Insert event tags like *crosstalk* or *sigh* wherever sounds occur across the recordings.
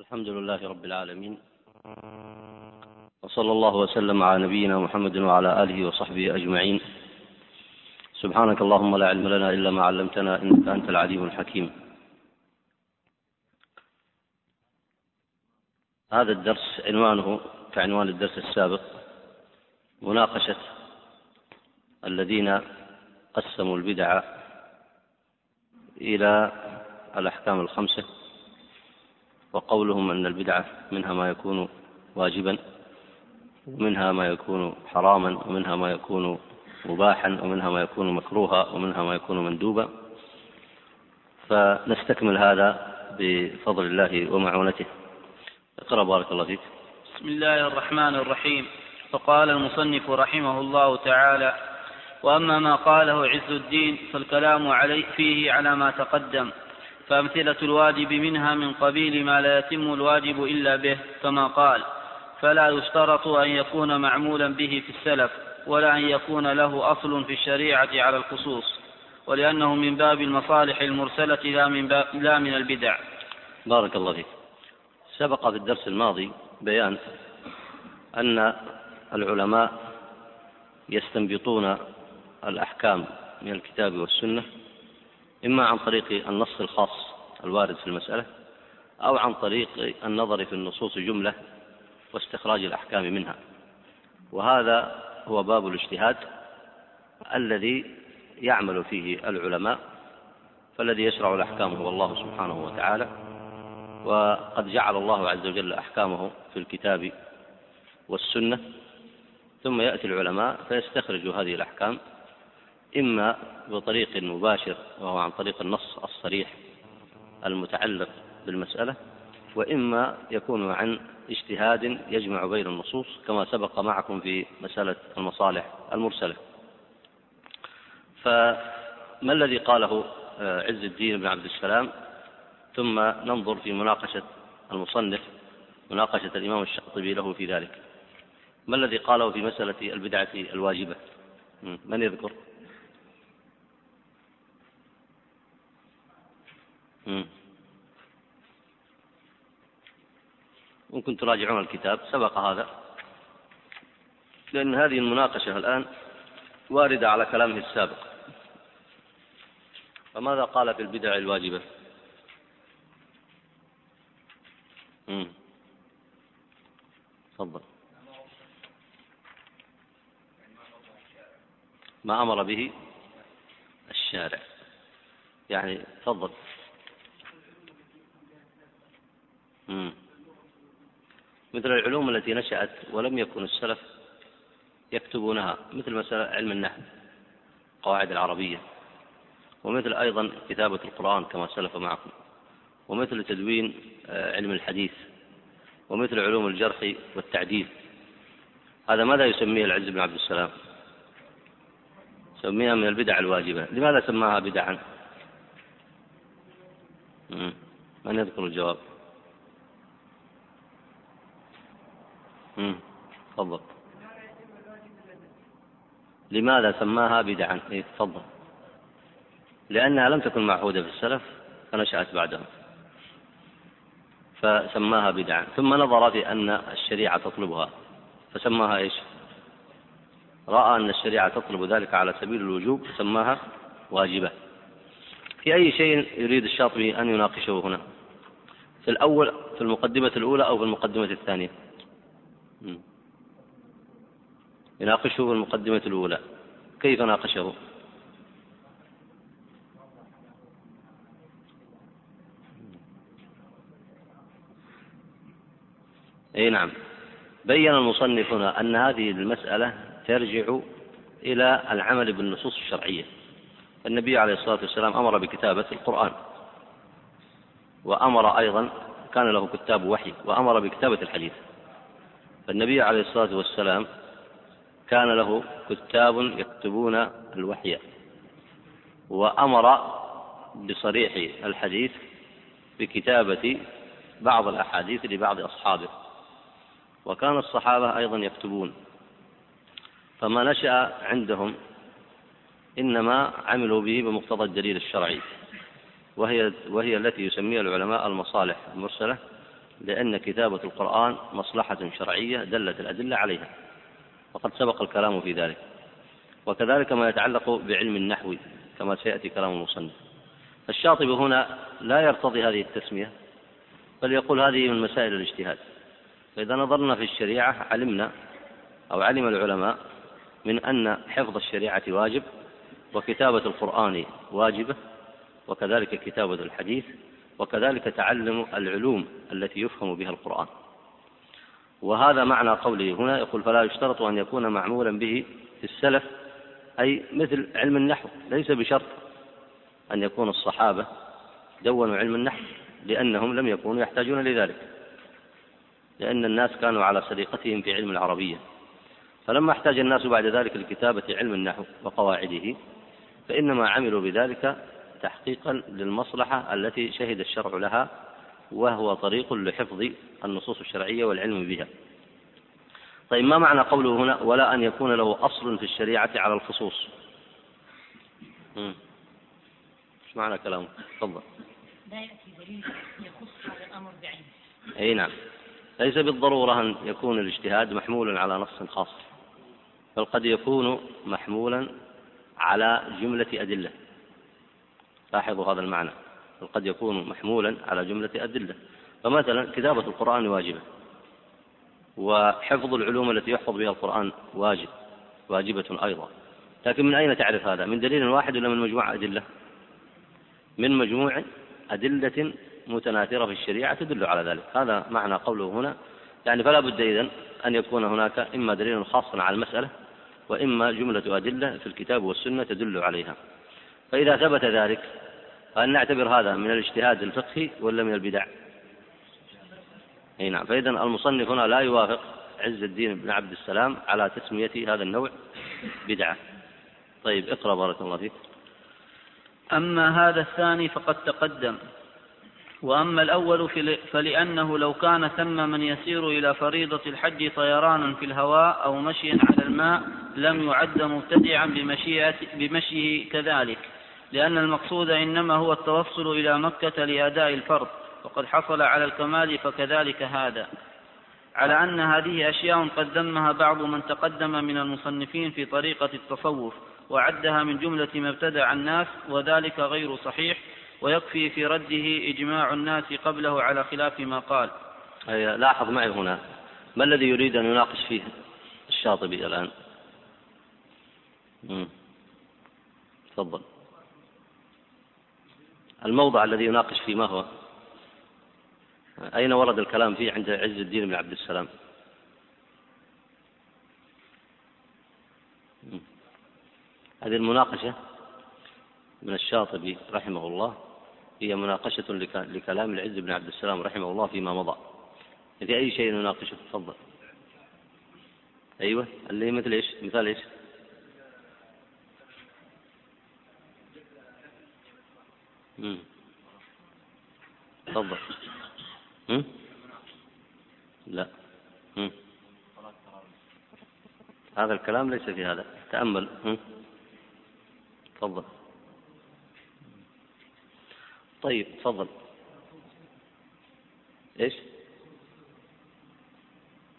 الحمد لله رب العالمين. وصلى الله وسلم على نبينا محمد وعلى آله وصحبه أجمعين. سبحانك اللهم لا علم لنا إلا ما علمتنا إنك أنت العليم الحكيم. هذا الدرس عنوانه كعنوان الدرس السابق مناقشة الذين قسموا البدع إلى الأحكام الخمسة. وقولهم أن البدعة منها ما يكون واجبا ومنها ما يكون حراما ومنها ما يكون مباحا ومنها ما يكون مكروها ومنها ما يكون مندوبا. فنستكمل هذا بفضل الله ومعونته. اقرأ بارك الله فيك. بسم الله الرحمن الرحيم. فقال المصنف رحمه الله تعالى وأما ما قاله عز الدين فالكلام عليه فيه على ما تقدم. فأمثلة الواجب منها من قبيل ما لا يتم الواجب إلا به كما قال فلا يشترط أن يكون معمولا به في السلف ولا أن يكون له أصل في الشريعة على الخصوص ولأنه من باب المصالح المرسلة لا من, باب لا من البدع. بارك الله فيك. سبق في الدرس الماضي بيان أن العلماء يستنبطون الأحكام من الكتاب والسنة إما عن طريق النص الخاص الوارد في المسألة أو عن طريق النظر في النصوص جملة واستخراج الأحكام منها. وهذا هو باب الاجتهاد الذي يعمل فيه العلماء فالذي يشرع الأحكام هو الله سبحانه وتعالى وقد جعل الله عز وجل أحكامه في الكتاب والسنة. ثم يأتي العلماء فيستخرجوا هذه الأحكام إما بطريق مباشر وهو عن طريق النص الصريح المتعلق بالمسألة وإما يكون عن اجتهاد يجمع بين النصوص كما سبق معكم في مسألة المصالح المرسلة. فما الذي قاله آه، عز الدين بن عبد السلام؟ ثم ننظر في مناقشة المصنف مناقشة الإمام الشاطبي له في ذلك. ما الذي قاله في مسألة البدعة الواجبة؟ من يذكر؟ ممكن تراجعون الكتاب سبق هذا. لأن هذه المناقشة الآن واردة على كلامه السابق. فماذا قال في البدع الواجبة؟ تفضل. ما أمر به الشارع. يعني تفضل. مثل العلوم التي نشأت ولم يكن السلف يكتبونها مثل مسألة علم النحو قواعد العربية ومثل أيضا كتابة القرآن كما سلف معكم ومثل تدوين آه، علم الحديث ومثل علوم الجرح والتعديل. هذا ماذا يسميه العز بن عبد السلام؟ يسميها من البدع الواجبة. لماذا سماها بدعا؟ من يذكر الجواب؟ تفضل. لماذا سماها بدعا؟ إيه تفضل. لأنها لم تكن معهودة في السلف فنشأت بعدهم. فسماها بدعا. ثم نظر في أن الشريعة تطلبها. فسماها إيش؟ رأى أن الشريعة تطلب ذلك على سبيل الوجوب فسماها واجبة. في أي شيء يريد الشاطبي أن يناقشه هنا؟ في الأول في المقدمة الأولى أو في المقدمة الثانية؟ يناقشه في المقدمة الأولى. كيف ناقشه؟ أي نعم. بين المصنف هنا أن هذه المسألة ترجع إلى العمل بالنصوص الشرعية. النبي عليه الصلاة والسلام أمر بكتابة القرآن وأمر أيضا كان له كتاب وحي وأمر بكتابة الحديث. فالنبي عليه الصلاة والسلام كان له كتاب يكتبون الوحي وأمر بصريح الحديث بكتابة بعض الأحاديث لبعض أصحابه. وكان الصحابة أيضا يكتبون. فما نشأ عندهم إنما عملوا به بمقتضى الدليل الشرعي وهي وهي التي يسميها العلماء المصالح المرسلة لأن كتابة القرآن مصلحة شرعية دلت الأدلة عليها. وقد سبق الكلام في ذلك. وكذلك ما يتعلق بعلم النحو كما سيأتي كلام المصنف. الشاطبي هنا لا يرتضي هذه التسمية بل يقول هذه من مسائل الاجتهاد. فإذا نظرنا في الشريعة علمنا أو علم العلماء من أن حفظ الشريعة واجب وكتابة القرآن واجبة وكذلك كتابة الحديث وكذلك تعلم العلوم التي يفهم بها القرآن. وهذا معنى قوله هنا يقول فلا يشترط أن يكون معمولا به في السلف أي مثل علم النحو ليس بشرط أن يكون الصحابة دونوا علم النحو لأنهم لم يكونوا يحتاجون لذلك لأن الناس كانوا على سرقتهم في علم العربية. فلما احتاج الناس بعد ذلك لكتابة علم النحو وقواعده فإنما عملوا بذلك تحقيقا للمصلحة التي شهد الشرع لها وهو طريق لحفظ النصوص الشرعية والعلم بها. طيب ما معنى قوله هنا ولا أن يكون له أصل في الشريعة على الخصوص؟ إيش معنى كلامه تفضل. لا يأتي دليل يخص هذا الأمر بعينه. أي نعم. ليس بالضرورة أن يكون الاجتهاد محمولا على نص خاص بل قد يكون محمولا على جملة أدلة. لاحظوا هذا المعنى قد يكون محمولا على جملة أدلة. فمثلا كتابة القرآن واجبة وحفظ العلوم التي يحفظ بها القرآن واجب واجبة أيضا. لكن من أين تعرف هذا؟ من دليل واحد ولا من مجموعة أدلة؟ من مجموع أدلة متناثرة في الشريعة تدل على ذلك. هذا معنى قوله هنا. يعني فلا بد إذن أن يكون هناك إما دليل خاص على المسألة وإما جملة أدلة في الكتاب والسنة تدل عليها. فإذا ثبت ذلك فهل نعتبر هذا من الاجتهاد الفقهي ولا من البدع؟ أي نعم. فإذا المصنف هنا لا يوافق عز الدين بن عبد السلام على تسمية هذا النوع بدعة. طيب اقرأ بارك الله فيك. أما هذا الثاني فقد تقدم. وأما الأول فلأنه لو كان ثم من يسير إلى فريضة الحج طيرانا في الهواء أو مشيا على الماء لم يعد مبتدعا بمشيه كذلك. لأن المقصود إنما هو التوصل إلى مكة لأداء الفرض وقد حصل على الكمال فكذلك هذا. على أن هذه أشياء قد ذمها بعض من تقدم من المصنفين في طريقة التصوف وعدها من جملة ما ابتدع الناس وذلك غير صحيح ويكفي في رده إجماع الناس قبله على خلاف ما قال. أي لاحظ معي هنا ما الذي يريد أن يناقش فيه الشاطبي الآن؟ تفضل. الموضع الذي يناقش فيه ما هو؟ أين ورد الكلام فيه عند عز الدين بن عبد السلام؟ هذه المناقشة من الشاطبي رحمه الله هي مناقشة لكلام العز بن عبد السلام رحمه الله فيما مضى. في أي شيء نناقشه؟ تفضل. أيوة اللي مثل إيش؟ مثال إيش؟ تفضل. لا. مم. هذا الكلام ليس في هذا. تأمل. تفضل. طيب تفضل. إيش؟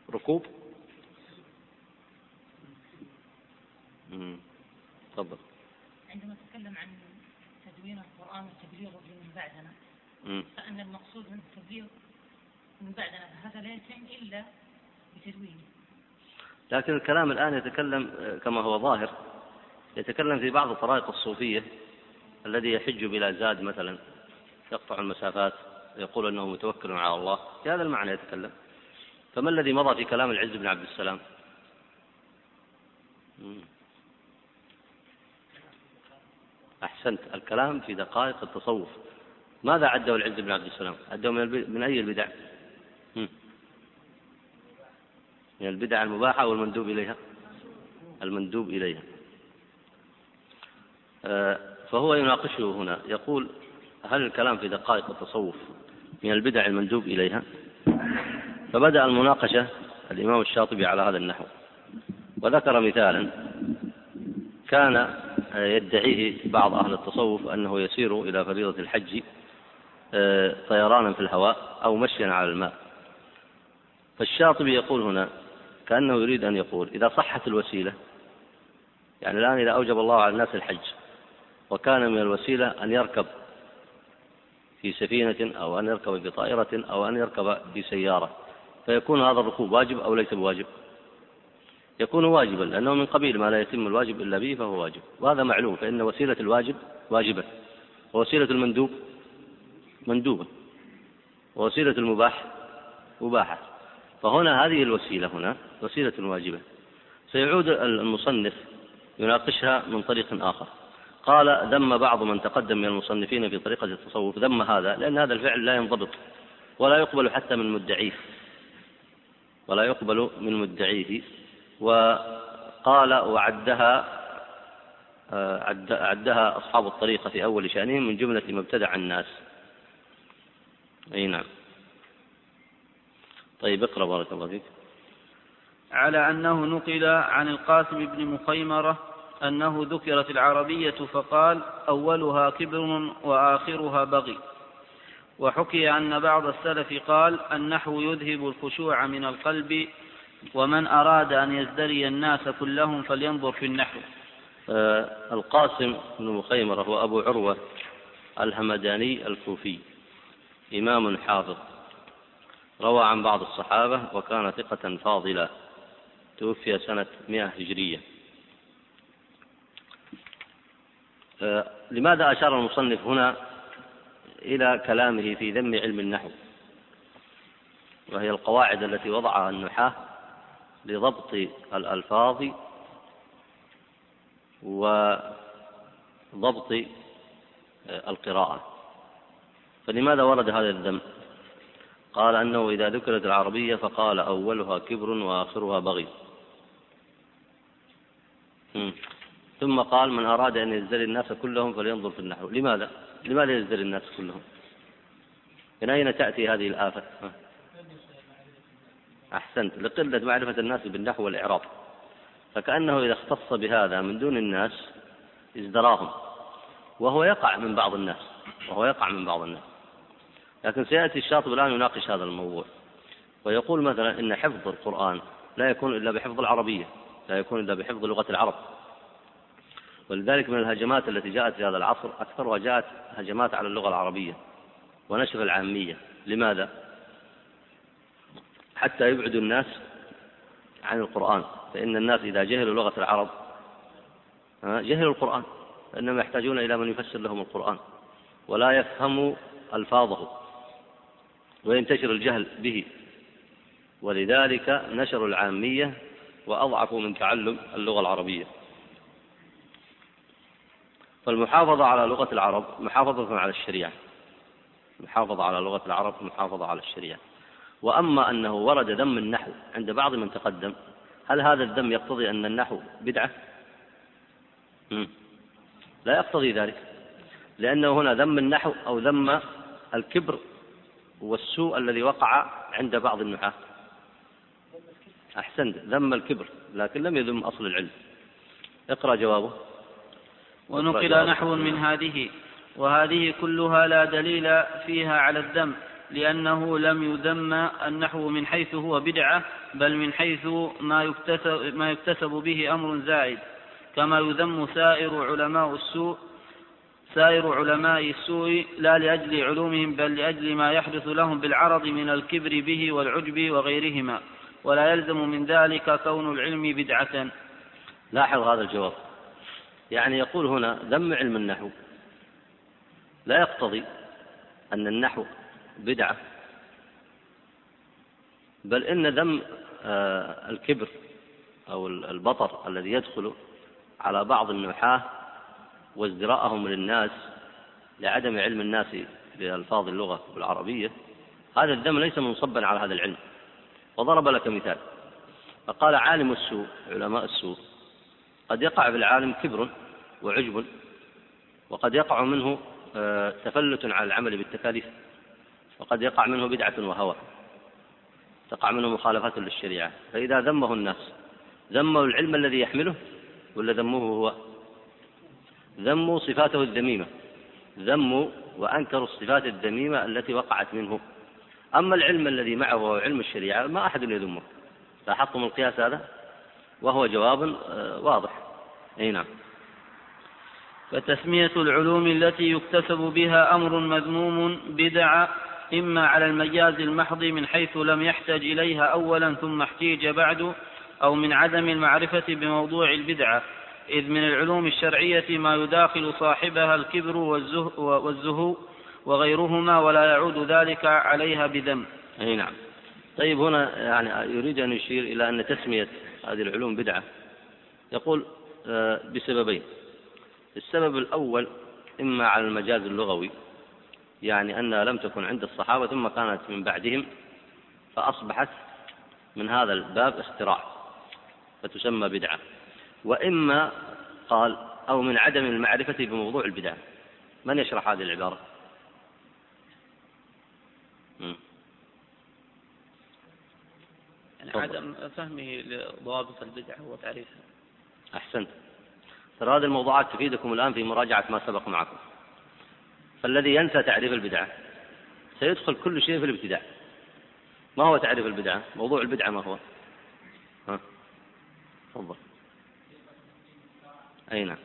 ركوب؟ تفضل. عندما نتكلم عن تدوين القرآن من بعدنا. فأن المقصود من التبليغ من بعدنا هذا لا يتم إلا بتدوينه لكن الكلام الآن يتكلم كما هو ظاهر يتكلم في بعض الطرائق الصوفية الذي يحج بلا زاد مثلا يقطع المسافات يقول أنه متوكل على الله في هذا المعنى يتكلم. فما الذي مضى في كلام العز بن عبد السلام؟ أحسنت الكلام في دقائق التصوف. ماذا عده العز بن عبد السلام؟ عده من, من أي البدع؟ من البدع المباحة والمندوب إليها؟ المندوب إليها. آه، فهو يناقشه هنا. يقول هل الكلام في دقائق التصوف من البدع المندوب إليها؟ فبدأ المناقشة الإمام الشاطبي على هذا النحو. وذكر مثالا كان يدعيه بعض أهل التصوف أنه يسير إلى فريضة الحج طيرانا في الهواء أو مشيا على الماء. فالشاطبي يقول هنا كأنه يريد أن يقول إذا صحت الوسيلة يعني الآن إذا أوجب الله على الناس الحج وكان من الوسيلة أن يركب في سفينة أو أن يركب بطائرة أو أن يركب بسيارة فيكون هذا الركوب واجب أو ليس بواجب؟ يكون واجبا لأنه من قبيل ما لا يتم الواجب إلا به فهو واجب وهذا معلوم فإن وسيلة الواجب واجبة ووسيلة المندوب مندوبة. ووسيلة المباح مباحة. فهنا هذه الوسيلة هنا وسيلة واجبة. سيعود المصنف يناقشها من طريق آخر. قال ذم بعض من تقدم من المصنفين في طريقة التصوف. ذم هذا لأن هذا الفعل لا ينضبط ولا يقبل حتى من مدعيه. ولا يقبل من مدعيه. وقال وعدها عدها أصحاب الطريقة في أول شأنهم من جملة ما ابتدع الناس. أي نعم. طيب اقرأ بارك الله فيك. على أنه نقل عن القاسم بن مخيمرة أنه ذكرت العربية فقال أولها كبر وآخرها بغي. وحكي أن بعض السلف قال النحو يذهب الخشوع من القلب ومن أراد أن يزدري الناس كلهم فلينظر في النحو. آه القاسم بن مخيمرة هو أبو عروة الهمداني الكوفي. إمام حافظ. روى عن بعض الصحابة وكان ثقة فاضلا توفي سنة 100 هجرية. آه، لماذا أشار المصنف هنا إلى كلامه في ذم علم النحو؟ وهي القواعد التي وضعها النحاة لضبط الألفاظ وضبط آه، القراءة. فلماذا ورد هذا الذم؟ قال أنه إذا ذكرت العربية فقال أولها كبر وآخرها بغي. ثم قال من أراد أن يزدري الناس كلهم فلينظر في النحو. لماذا؟ لماذا يزدري الناس كلهم؟ من أين تأتي هذه الآفة؟ أحسنت. لقلة معرفة الناس بالنحو والإعراب. فكأنه إذا اختص بهذا من دون الناس ازدراهم. وهو يقع من بعض الناس. وهو يقع من بعض الناس. لكن سيأتي الشاطب الآن يناقش هذا الموضوع. ويقول مثلا إن حفظ القرآن لا يكون إلا بحفظ العربية لا يكون إلا بحفظ لغة العرب. ولذلك من الهجمات التي جاءت في هذا العصر أكثرها جاءت هجمات على اللغة العربية ونشر العامية. لماذا؟ حتى يبعد الناس عن القرآن. فإن الناس إذا جهلوا لغة العرب جهلوا القرآن. فإنما يحتاجون إلى من يفسر لهم القرآن. ولا يفهموا ألفاظه. وينتشر الجهل به. ولذلك نشروا العامية وأضعفوا من تعلم اللغة العربية. فالمحافظة على لغة العرب محافظة على الشريعة. المحافظة على لغة العرب محافظة على الشريعة. وأما أنه ورد ذم النحو عند بعض من تقدم هل هذا الذم يقتضي أن النحو بدعة؟ لا يقتضي ذلك. لأنه هنا ذم النحو أو ذم الكبر والسوء الذي وقع عند بعض النحاة. أحسنت ذم الكبر لكن لم يذم أصل العلم. اقرأ جوابه. ونقل نحو من هذه وهذه كلها لا دليل فيها على الذم لأنه لم يذم النحو من حيث هو بدعة بل من حيث ما يكتسب, ما يكتسب به أمر زائد. كما يذم سائر علماء السوء سائر علماء السوء لا لأجل علومهم بل لأجل ما يحدث لهم بالعرض من الكبر به والعجب وغيرهما. ولا يلزم من ذلك كون العلم بدعة. لاحظ هذا الجواب. يعني يقول هنا ذم علم النحو. لا يقتضي أن النحو بدعة. بل إن ذم آه، الكبر أو البطر الذي يدخل على بعض النحاة وازدراءهم للناس لعدم علم الناس بألفاظ اللغة العربية هذا الذم ليس منصبا على هذا العلم. وضرب لك مثال. فقال عالم السوء علماء السوء قد يقع في العالم كبر وعجب وقد يقع منه آه، تفلت على العمل بالتكاليف وقد يقع منه بدعة وهوى تقع منه مخالفات للشريعة. فإذا ذمه الناس ذموا العلم الذي يحمله ولا ذموه هو؟ ذموا صفاته الذميمة ذموا وأنكروا الصفات الذميمة التي وقعت منه أما العلم الذي معه وهو علم الشريعة ما أحد يذمه. لاحظتم القياس هذا؟ وهو جواب آه، واضح. أي نعم. فتسمية العلوم التي يكتسب بها أمر مذموم بدعة إما على المجاز المحض من حيث لم يحتج إليها أولا ثم احتيج بعد أو من عدم المعرفة بموضوع البدعة. إذ من العلوم الشرعية ما يداخل صاحبها الكبر والزهو وغيرهما ولا يعود ذلك عليها بذنب. أي نعم. طيب هنا يعني يريد أن يشير إلى أن تسمية هذه العلوم بدعة. يقول آه، بسببين. السبب الأول إما على المجاز اللغوي يعني أنها لم تكن عند الصحابة ثم كانت من بعدهم فأصبحت من هذا الباب اختراع فتسمى بدعة. وإما قال أو من عدم المعرفة بموضوع البدعة من يشرح هذه العبارة؟ يعني عدم فهمه لضوابط البدعة وتعريفها أحسنت. ترى هذه الموضوعات تفيدكم الآن في مراجعة ما سبق معكم. فالذي ينسى تعريف البدعة سيدخل كل شيء في الابتداع. ما هو تعريف البدعة موضوع البدعة ما هو؟ ها. تفضل. أي نعم.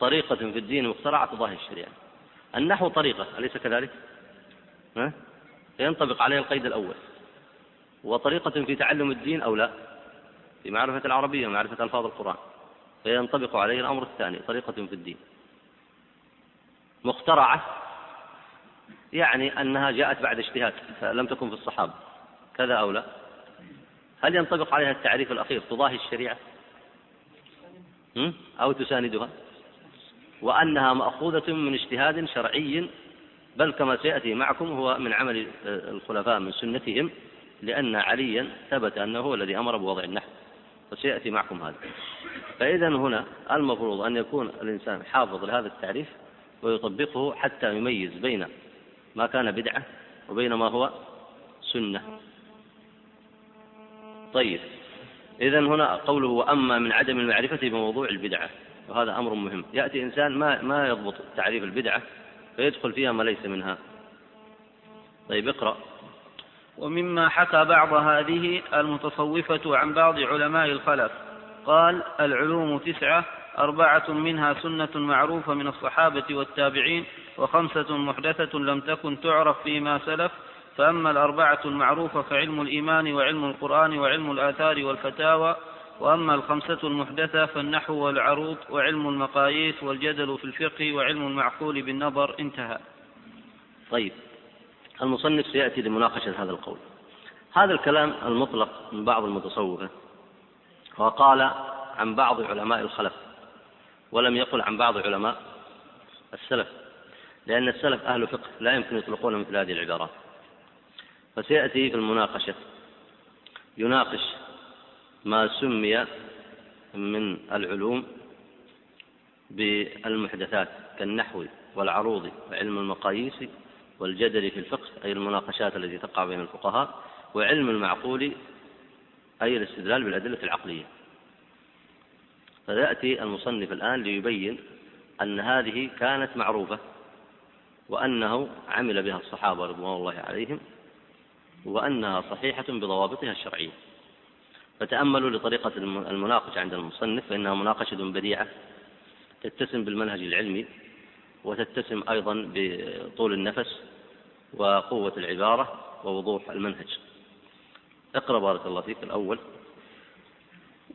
طريقة في الدين مخترعة تضاهي الشريعة. النحو طريقة أليس كذلك؟ ها؟ ينطبق عليه القيد الأول. وطريقة في تعلم الدين أو لا؟ في معرفة العربية ومعرفة ألفاظ القرآن. فينطبق عليه الأمر الثاني طريقة في الدين. مخترعة يعني أنها جاءت بعد اجتهاد فلم تكن في الصحابة. كذا أو لا؟ هل ينطبق عليها التعريف الأخير تضاهي الشريعة؟ أو تساندها. وأنها مأخوذة من اجتهاد شرعي بل كما سيأتي معكم هو من عمل الخلفاء من سنتهم لأن عليا ثبت أنه هو الذي أمر بوضع النحو. وسيأتي معكم هذا. فإذا هنا المفروض أن يكون الإنسان حافظ لهذا التعريف ويطبقه حتى يميز بين ما كان بدعة وبين ما هو سنة. طيب. إذا هنا قوله وأما من عدم المعرفة بموضوع البدعة وهذا أمر مهم. يأتي إنسان ما ما يضبط تعريف البدعة فيدخل فيها ما ليس منها. طيب اقرأ. ومما حكى بعض هذه المتصوفة عن بعض علماء الخلف. قال العلوم تسعة أربعة منها سنة معروفة من الصحابة والتابعين وخمسة محدثة لم تكن تعرف فيما سلف فأما الأربعة المعروفة فعلم الإيمان وعلم القرآن وعلم الآثار والفتاوى وأما الخمسة المحدثة فالنحو والعروض وعلم المقاييس والجدل في الفقه وعلم المعقول بالنظر انتهى. طيب المصنف سيأتي لمناقشة هذا القول. هذا الكلام المطلق من بعض المتصوفة وقال عن بعض علماء الخلف ولم يقل عن بعض علماء السلف لأن السلف أهل فقه لا يمكن يطلقون مثل هذه العبارات. فسيأتي في المناقشة. يناقش ما سمي من العلوم بالمحدثات كالنحو والعروض وعلم المقاييس والجدل في الفقه أي المناقشات التي تقع بين الفقهاء وعلم المعقول أي الاستدلال بالأدلة العقلية. فيأتي المصنف الآن ليبين أن هذه كانت معروفة وأنه عمل بها الصحابة رضوان الله عليهم وأنها صحيحة بضوابطها الشرعية. فتأملوا لطريقة المناقشة عند المصنف فإنها مناقشة بديعة تتسم بالمنهج العلمي وتتسم أيضا بطول النفس وقوة العبارة ووضوح المنهج. اقرأ بارك الله فيك الأول.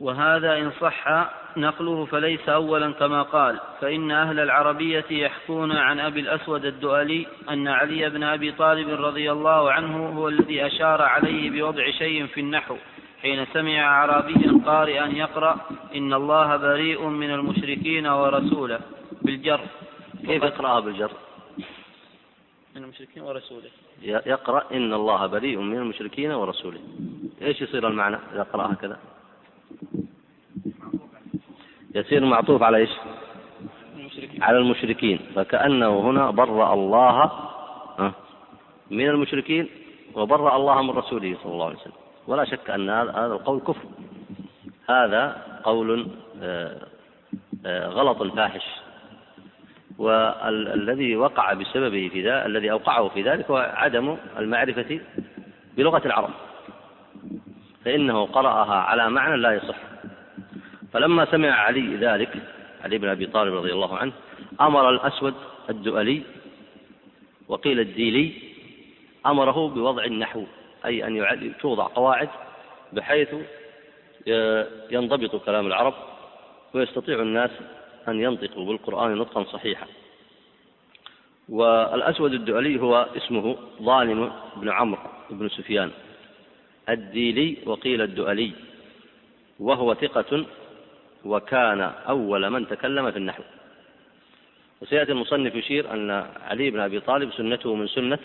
وهذا إن صح نقله فليس أولا كما قال فإن أهل العربية يحكون عن أبي الأسود الدؤلي أن علي بن أبي طالب رضي الله عنه هو الذي أشار عليه بوضع شيء في النحو حين سمع أعرابيا قارئا يقرأ إن الله بريء من المشركين ورسوله بالجر كيف يقرأها بالجر؟ من المشركين ورسوله يقرأ إن الله بريء من المشركين ورسوله إيش يصير المعنى إذا قرأها كذا؟ يصير معطوف على إيش؟ المشركين. على المشركين. فكأنه هنا برأ الله من المشركين؟ وبرأ الله من رسوله صلى الله عليه وسلم. ولا شك أن هذا القول كفر. هذا قول آه، آه، غلط فاحش والذي وقع بسببه في ذلك الذي أوقعه في ذلك هو عدم المعرفة بلغة العرب. فإنه قرأها على معنى لا يصح. فلما سمع علي ذلك علي بن أبي طالب رضي الله عنه أمر الأسود الدؤلي وقيل الديلي أمره بوضع النحو أي أن توضع قواعد بحيث ينضبط كلام العرب ويستطيع الناس أن ينطقوا بالقرآن نطقا صحيحا والأسود الدؤلي هو اسمه ظالم بن عمرو بن سفيان. الديلي وقيل الدؤلي وهو ثقة وكان أول من تكلم في النحو. وسيأتي المصنف يشير أن علي بن أبي طالب سنته من سنة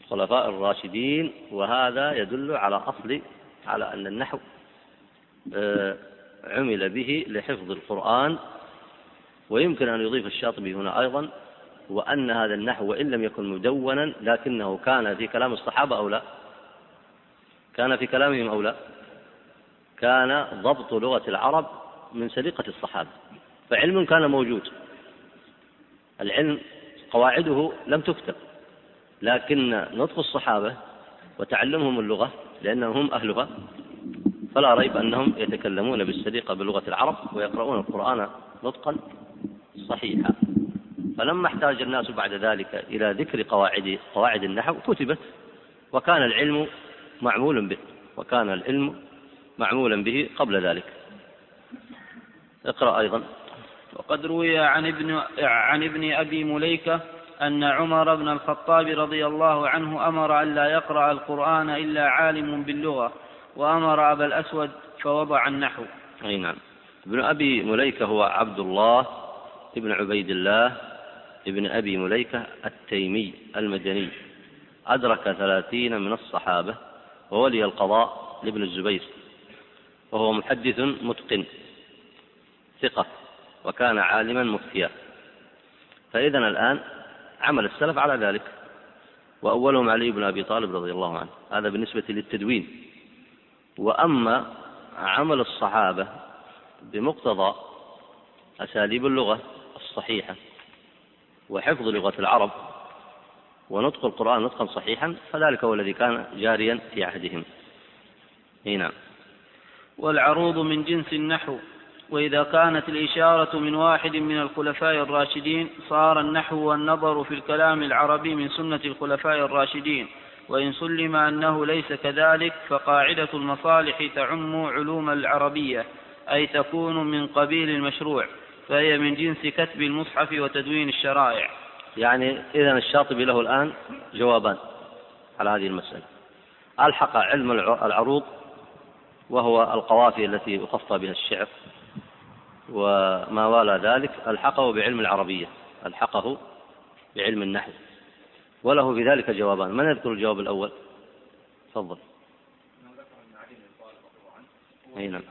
الخلفاء الراشدين وهذا يدل على أصل على أن النحو آه، عمل به لحفظ القرآن ويمكن أن يضيف الشاطبي هنا أيضا وأن هذا النحو وإن لم يكن مدونا لكنه كان في كلام الصحابة أو لا. كان في كلامهم أو لا؟ كان ضبط لغة العرب من سليقة الصحابة فعلم كان موجود. العلم قواعده لم تكتب لكن نطق الصحابة وتعلمهم اللغة لأنهم هم أهلها فلا ريب أنهم يتكلمون بالسليقة بلغة العرب ويقرؤون القرآن نطقا صحيحا. فلما احتاج الناس بعد ذلك إلى ذكر قواعد قواعد النحو كتبت وكان العلم معمول به وكان العلم معمولا به قبل ذلك. اقرأ أيضا. وقد روي عن ابن عن ابن أبي مليكة أن عمر بن الخطاب رضي الله عنه أمر أن لا يقرأ القرآن إلا عالم باللغة وأمر أبا الأسود فوضع النحو. أي نعم. ابن أبي مليكة هو عبد الله ابن عبيد الله ابن أبي مليكة التيمي المدني. أدرك ثلاثين من الصحابة. وولي القضاء لابن الزبير وهو محدث متقن ثقة وكان عالما مفتيا. فإذا الآن عمل السلف على ذلك وأولهم علي بن أبي طالب رضي الله عنه. هذا بالنسبة للتدوين. وأما عمل الصحابة بمقتضى أساليب اللغة الصحيحة وحفظ لغة العرب ونطق القرآن نطقا صحيحا فذلك هو الذي كان جاريا في عهدهم. نعم. والعروض من جنس النحو وإذا كانت الإشارة من واحد من الخلفاء الراشدين صار النحو والنظر في الكلام العربي من سنة الخلفاء الراشدين. وإن سلم أنه ليس كذلك فقاعدة المصالح تعم علوم العربية أي تكون من قبيل المشروع فهي من جنس كتب المصحف وتدوين الشرائع. يعني إذا الشاطبي له الآن جوابان على هذه المسألة. ألحق علم العروض وهو القوافي التي يقفى بها الشعر وما والى ذلك ألحقه بعلم العربية ألحقه بعلم النحو. وله في ذلك جوابان. من يذكر الجواب الأول؟ تفضل. نعم.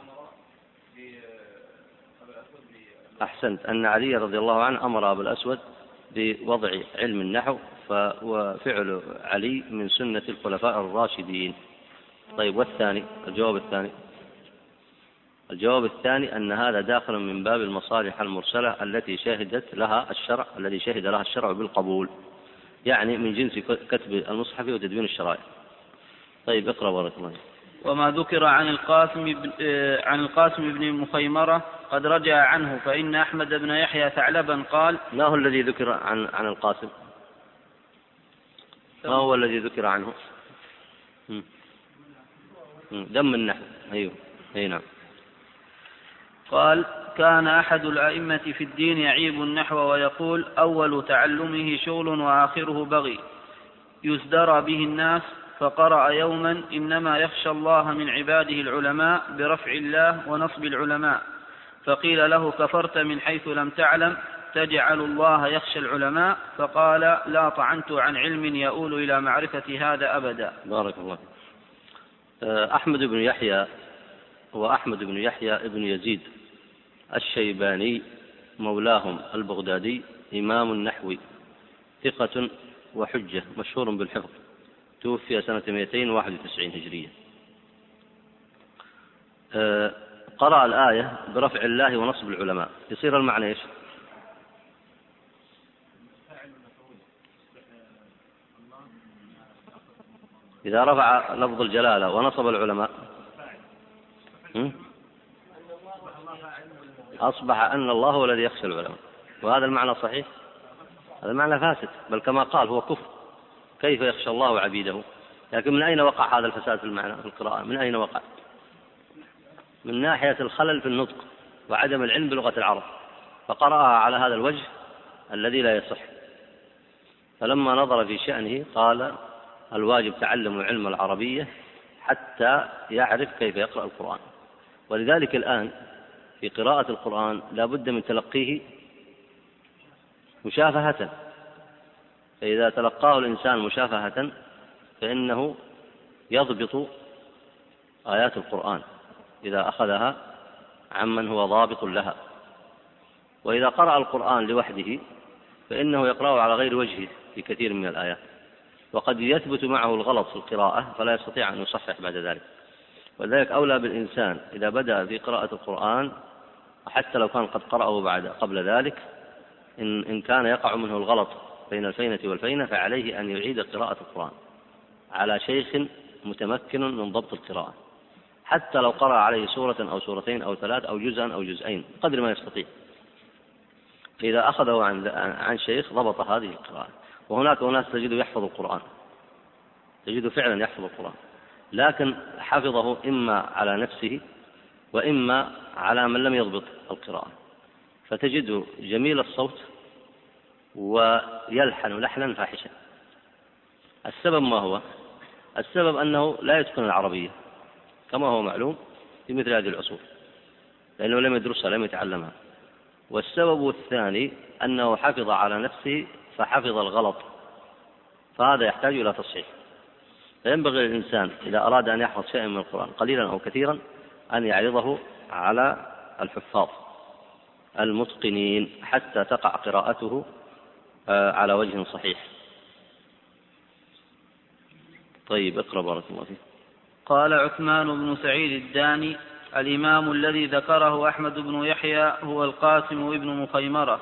أحسنت. أن علي رضي الله عنه أمر أبا الأسود بوضع علم النحو وفعل علي من سنة الخلفاء الراشدين. طيب والثاني؟ الجواب الثاني. الجواب الثاني أن هذا داخل من باب المصالح المرسلة التي شهدت لها الشرع الذي شهد لها الشرع بالقبول. يعني من جنس كتب المصحف وتدوين الشرائع. طيب اقرأ بارك الله وما ذكر عن القاسم آه، عن القاسم بن مخيمرة قد رجع عنه فإن أحمد بن يحيى ثعلبا قال ما هو الذي ذكر عن عن القاسم؟ ما هو الذي ذكر عنه؟ دم النحو أيوه. أي نعم. قال كان أحد الأئمة في الدين يعيب النحو ويقول أول تعلمه شغل وآخره بغي. يزدرى به الناس فقرأ يوما إنما يخشى الله من عباده العلماء برفع الله ونصب العلماء. فقيل له كفرت من حيث لم تعلم تجعل الله يخشى العلماء؟ فقال لا طعنت عن علم يؤول إلى معرفة هذا أبدا. بارك الله أه، أحمد بن يحيى هو أحمد بن يحيى بن يزيد الشيباني مولاهم البغدادي إمام النحوي ثقة وحجة مشهور بالحفظ توفي سنة 291 هجرية. أه قرأ الآية برفع الله ونصب العلماء. يصير المعنى إيش؟ إذا رفع لفظ الجلالة ونصب العلماء. أصبح أن الله هو الذي يخشى العلماء. وهذا المعنى صحيح؟ هذا المعنى فاسد بل كما قال هو كفر. كيف يخشى الله عبيده؟ لكن من أين وقع هذا الفساد في المعنى في القراءة؟ من أين وقع؟ من ناحية الخلل في النطق وعدم العلم بلغة العرب فقرأها على هذا الوجه الذي لا يصح. فلما نظر في شأنه قال الواجب تعلم علم العربية حتى يعرف كيف يقرأ القرآن. ولذلك الآن في قراءة القرآن لا بد من تلقيه مشافهة. فإذا تلقاه الإنسان مشافهة فإنه يضبط آيات القرآن. إذا أخذها عمن هو ضابط لها. وإذا قرأ القرآن لوحده فإنه يقرأه على غير وجهه في كثير من الآيات. وقد يثبت معه الغلط في القراءة فلا يستطيع أن يصحح بعد ذلك. ولذلك أولى بالإنسان إذا بدأ في قراءة القرآن وحتى لو كان قد قرأه بعد قبل ذلك إن, إن كان يقع منه الغلط بين الفينة والفينة فعليه أن يعيد قراءة القرآن على شيخ متمكن من ضبط القراءة. حتى لو قرأ عليه سورة أو سورتين أو ثلاث أو جزءا أو جزئين قدر ما يستطيع. إذا أخذه عن عن شيخ ضبط هذه القراءة. وهناك أناس تجده يحفظ القرآن. تجده فعلا يحفظ القرآن. لكن حفظه إما على نفسه وإما على من لم يضبط القراءة. فتجده جميل الصوت ويلحن لحنا فاحشا. السبب ما هو؟ السبب أنه لا يتقن العربية. كما هو معلوم في مثل هذه العصور لأنه لم يدرسها لم يتعلمها. والسبب الثاني أنه حفظ على نفسه فحفظ الغلط فهذا يحتاج إلى تصحيح. فينبغي للإنسان إذا أراد أن يحفظ شيئا من القرآن قليلا أو كثيرا أن يعرضه على الحفاظ المتقنين حتى تقع قراءته آه، على وجه صحيح. طيب اقرأ بارك الله فيك. قال عثمان بن سعيد الداني الإمام الذي ذكره أحمد بن يحيى هو القاسم ابن مخيمرة.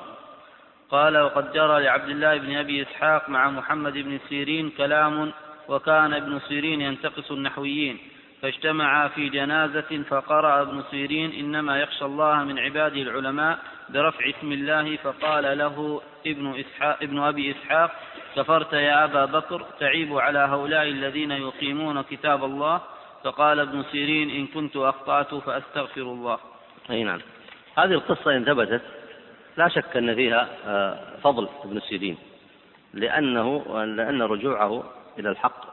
قال وقد جرى لعبد الله بن أبي إسحاق مع محمد بن سيرين كلام وكان ابن سيرين ينتقص النحويين. فاجتمعا في جنازة فقرأ ابن سيرين إنما يخشى الله من عباده العلماء برفع اسم الله. فقال له ابن, إسحاق ابن أبي إسحاق كفرت يا أبا بكر تعيب على هؤلاء الذين يقيمون كتاب الله فقال ابن سيرين إن كنت أخطأت فأستغفر الله. أي نعم. هذه القصة إن ثبتت لا شك أن فيها آه، فضل ابن سيرين لأنه لأن رجوعه إلى الحق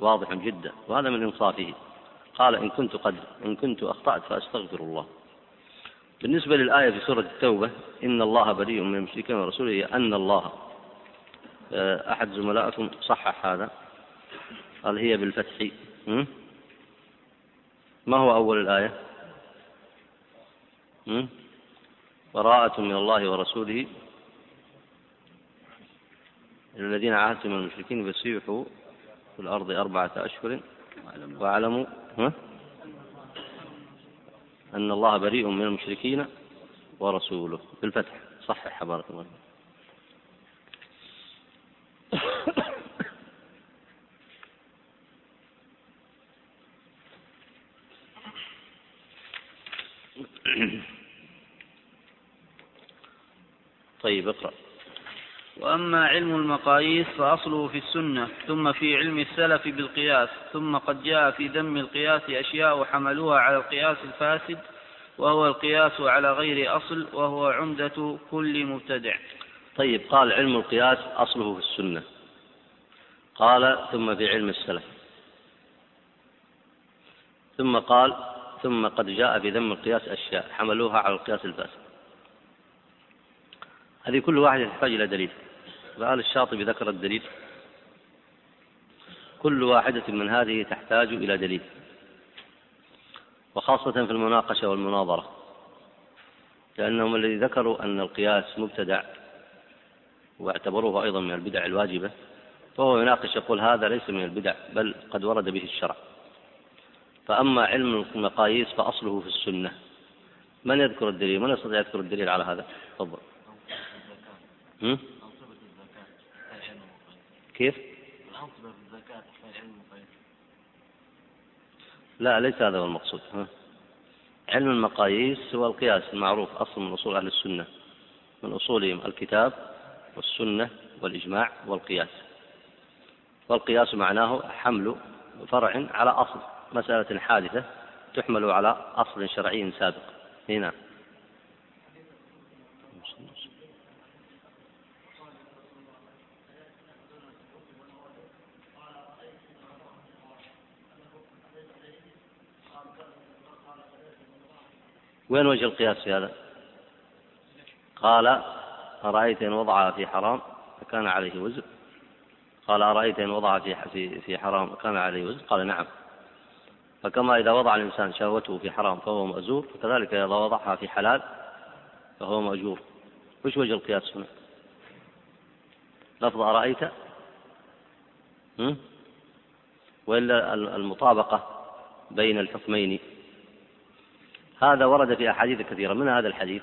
واضح جدا وهذا من إنصافه. قال إن كنت قد إن كنت أخطأت فأستغفر الله. بالنسبة للآية في سورة التوبة إن الله بريء من المشركين ورسوله أن الله آه، أحد زملائكم صحح هذا؟ قال هي بالفتح؟ ما هو أول الآية؟ براءة من الله ورسوله. الذين عاهدتم من المشركين فسيحوا في الأرض أربعة أشهر. واعلموا أن الله بريء من المشركين ورسوله. بالفتح. صحح بارك الله طيب اقرأ. وأما علم المقاييس فأصله في السنة ثم في علم السلف بالقياس ثم قد جاء في ذم القياس أشياء حملوها على القياس الفاسد وهو القياس على غير أصل وهو عمدة كل مبتدع. طيب قال علم القياس أصله في السنة. قال ثم في علم السلف. ثم قال ثم قد جاء في ذم القياس أشياء حملوها على القياس الفاسد. هذه كل واحدة تحتاج إلى دليل. فآل الشاطبي ذكر الدليل. كل واحدة من هذه تحتاج إلى دليل. وخاصة في المناقشة والمناظرة. لأنهم الذي ذكروا أن القياس مبتدع. واعتبروه أيضا من البدع الواجبة. فهو يناقش يقول هذا ليس من البدع بل قد ورد به الشرع. فأما علم المقاييس فأصله في السنة. من يذكر الدليل؟ من يستطيع يذكر الدليل على هذا؟ تفضل. كيف؟ لا ليس هذا هو المقصود علم المقاييس هو القياس المعروف أصل من أصول أهل السنة من أصولهم الكتاب والسنة والإجماع والقياس. والقياس معناه حمل فرع على أصل مسألة حادثة تحمل على أصل شرعي سابق. هنا. وين وجه القياس في هذا؟ قال أرأيت إن وضعها في حرام؟ فكان عليه وزر قال أرأيت إن وضع في في في حرام؟ كان عليه وزر قال نعم. فكما إذا وضع الإنسان شهوته في حرام فهو مأزور فكذلك إذا وضعها في حلال فهو مأجور. وش وجه القياس هنا؟ لفظ أرأيت؟ وإلا المطابقة بين الحكمين. هذا ورد في أحاديث كثيرة. من هذا الحديث؟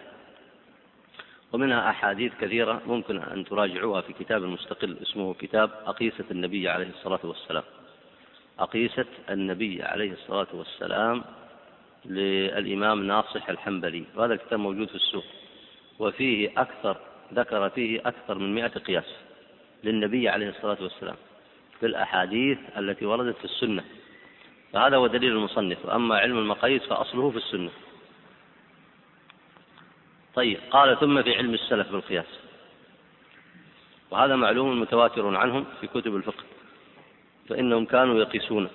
ومنها أحاديث كثيرة ممكن أن تراجعوها في كتاب مستقل اسمه كتاب أقيسة النبي عليه الصلاة والسلام. أقيسة النبي عليه الصلاة والسلام للإمام ناصح الحنبلي. وهذا الكتاب موجود في السوق. وفيه أكثر ذكر فيه أكثر من مئة قياس للنبي عليه الصلاة والسلام في الأحاديث التي وردت في السنة. فهذا هو دليل المصنف. وأما علم المقاييس فأصله في السنة. طيب قال ثم في علم السلف بالقياس. وهذا معلوم متواتر عنهم في كتب الفقه. فإنهم كانوا يقيسون.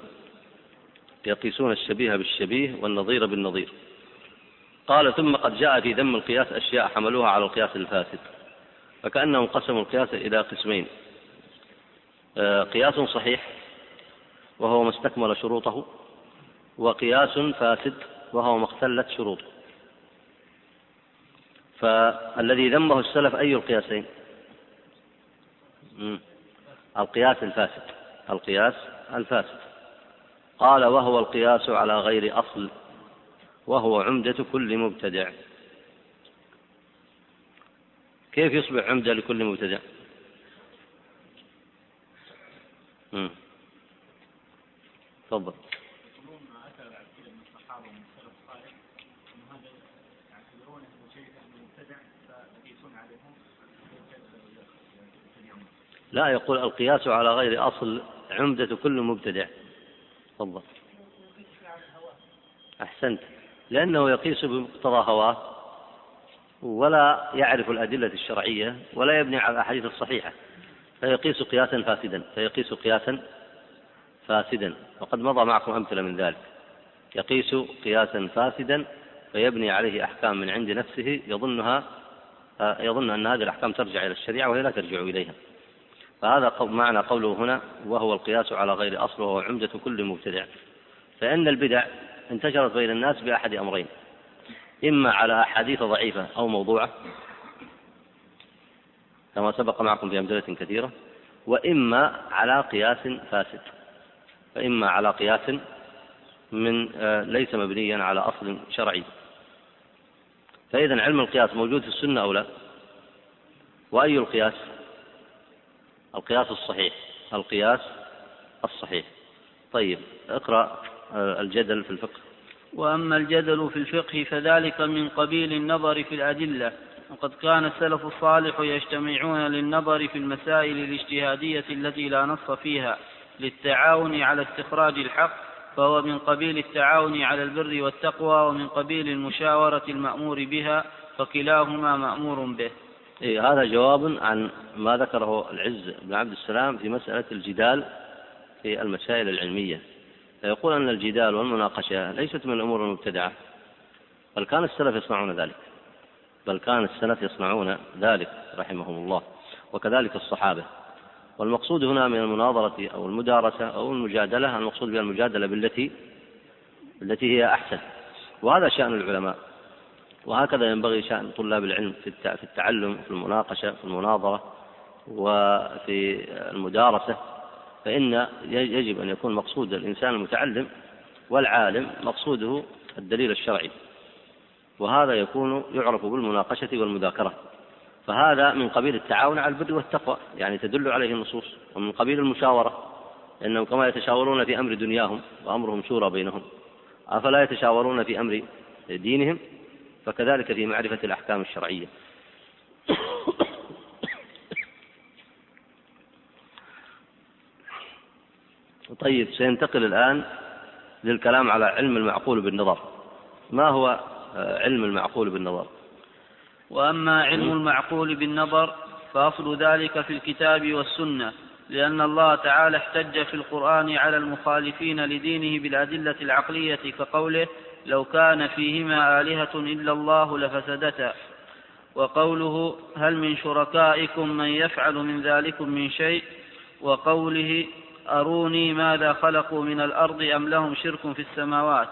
يقيسون الشبيه بالشبيه والنظير بالنظير. قال ثم قد جاء في ذم القياس أشياء حملوها على القياس الفاسد. فكأنهم قسموا القياس إلى قسمين. آه، قياس صحيح وهو ما استكمل شروطه وقياس فاسد وهو ما اختلت شروطه. فالذي ذمه السلف أي القياسين؟ القياس الفاسد. القياس الفاسد. قال وهو القياس على غير أصل وهو عمدة كل مبتدع. كيف يصبح عمدة لكل مبتدع؟ تفضل. لا يقول القياس على غير أصل عمدة كل مبتدع. تفضل. أحسنت. لأنه يقيس بمقتضى هواه ولا يعرف الأدلة الشرعية ولا يبني على الأحاديث الصحيحة. فيقيس قياسا فاسدا. فيقيس قياسا فاسدا. وقد مضى معكم أمثلة من ذلك. يقيس قياسا فاسدا فيبني عليه أحكام من عند نفسه يظنها يظن أن هذه الأحكام ترجع إلى الشريعة وهي لا ترجع إليها. فهذا معنى قوله هنا وهو القياس على غير أصل وهو عمدة كل مبتدع. فإن البدع انتشرت بين الناس بأحد أمرين. إما على أحاديث ضعيفة أو موضوعة كما سبق معكم في أمثلة كثيرة وإما على قياس فاسد. فإما على قياس من آه، ليس مبنيا على أصل شرعي. فإذا علم القياس موجود في السنة أو لا؟ وأي القياس؟ القياس الصحيح. القياس الصحيح. طيب اقرأ آه، الجدل في الفقه. وأما الجدل في الفقه فذلك من قبيل النظر في الأدلة. وقد كان السلف الصالح يجتمعون للنظر في المسائل الاجتهادية التي لا نص فيها. للتعاون على استخراج الحق فهو من قبيل التعاون على البر والتقوى ومن قبيل المشاورة المأمور بها فكلاهما مأمور به. إيه هذا جواب عن ما ذكره العز بن عبد السلام في مسألة الجدال في المسائل العلمية. فيقول أن الجدال والمناقشة ليست من الأمور المبتدعة بل كان السلف يصنعون ذلك. بل كان السلف يصنعون ذلك رحمهم الله وكذلك الصحابة. والمقصود هنا من المناظرة أو المدارسة أو المجادلة المقصود بها المجادلة بالتي التي هي أحسن. وهذا شأن العلماء. وهكذا ينبغي شأن طلاب العلم في التعلم في المناقشة في المناظرة وفي المدارسة. فإن يجب أن يكون مقصود الإنسان المتعلم والعالم مقصوده الدليل الشرعي. وهذا يكون يعرف بالمناقشة والمذاكرة. فهذا من قبيل التعاون على البر والتقوى يعني تدل عليه النصوص ومن قبيل المشاورة لأنهم كما يتشاورون في أمر دنياهم وأمرهم شورى بينهم. أفلا يتشاورون في أمر دينهم؟ فكذلك في معرفة الأحكام الشرعية. *coughs* طيب سينتقل الآن للكلام على علم المعقول بالنظر. ما هو آه، علم المعقول بالنظر؟ وأما علم المعقول بالنظر فأصل ذلك في الكتاب والسنة لأن الله تعالى احتج في القرآن على المخالفين لدينه بالأدلة العقلية كقوله لو كان فيهما آلهة إلا الله لفسدتا وقوله هل من شركائكم من يفعل من ذلكم من شيء؟ وقوله أروني ماذا خلقوا من الأرض أم لهم شرك في السماوات؟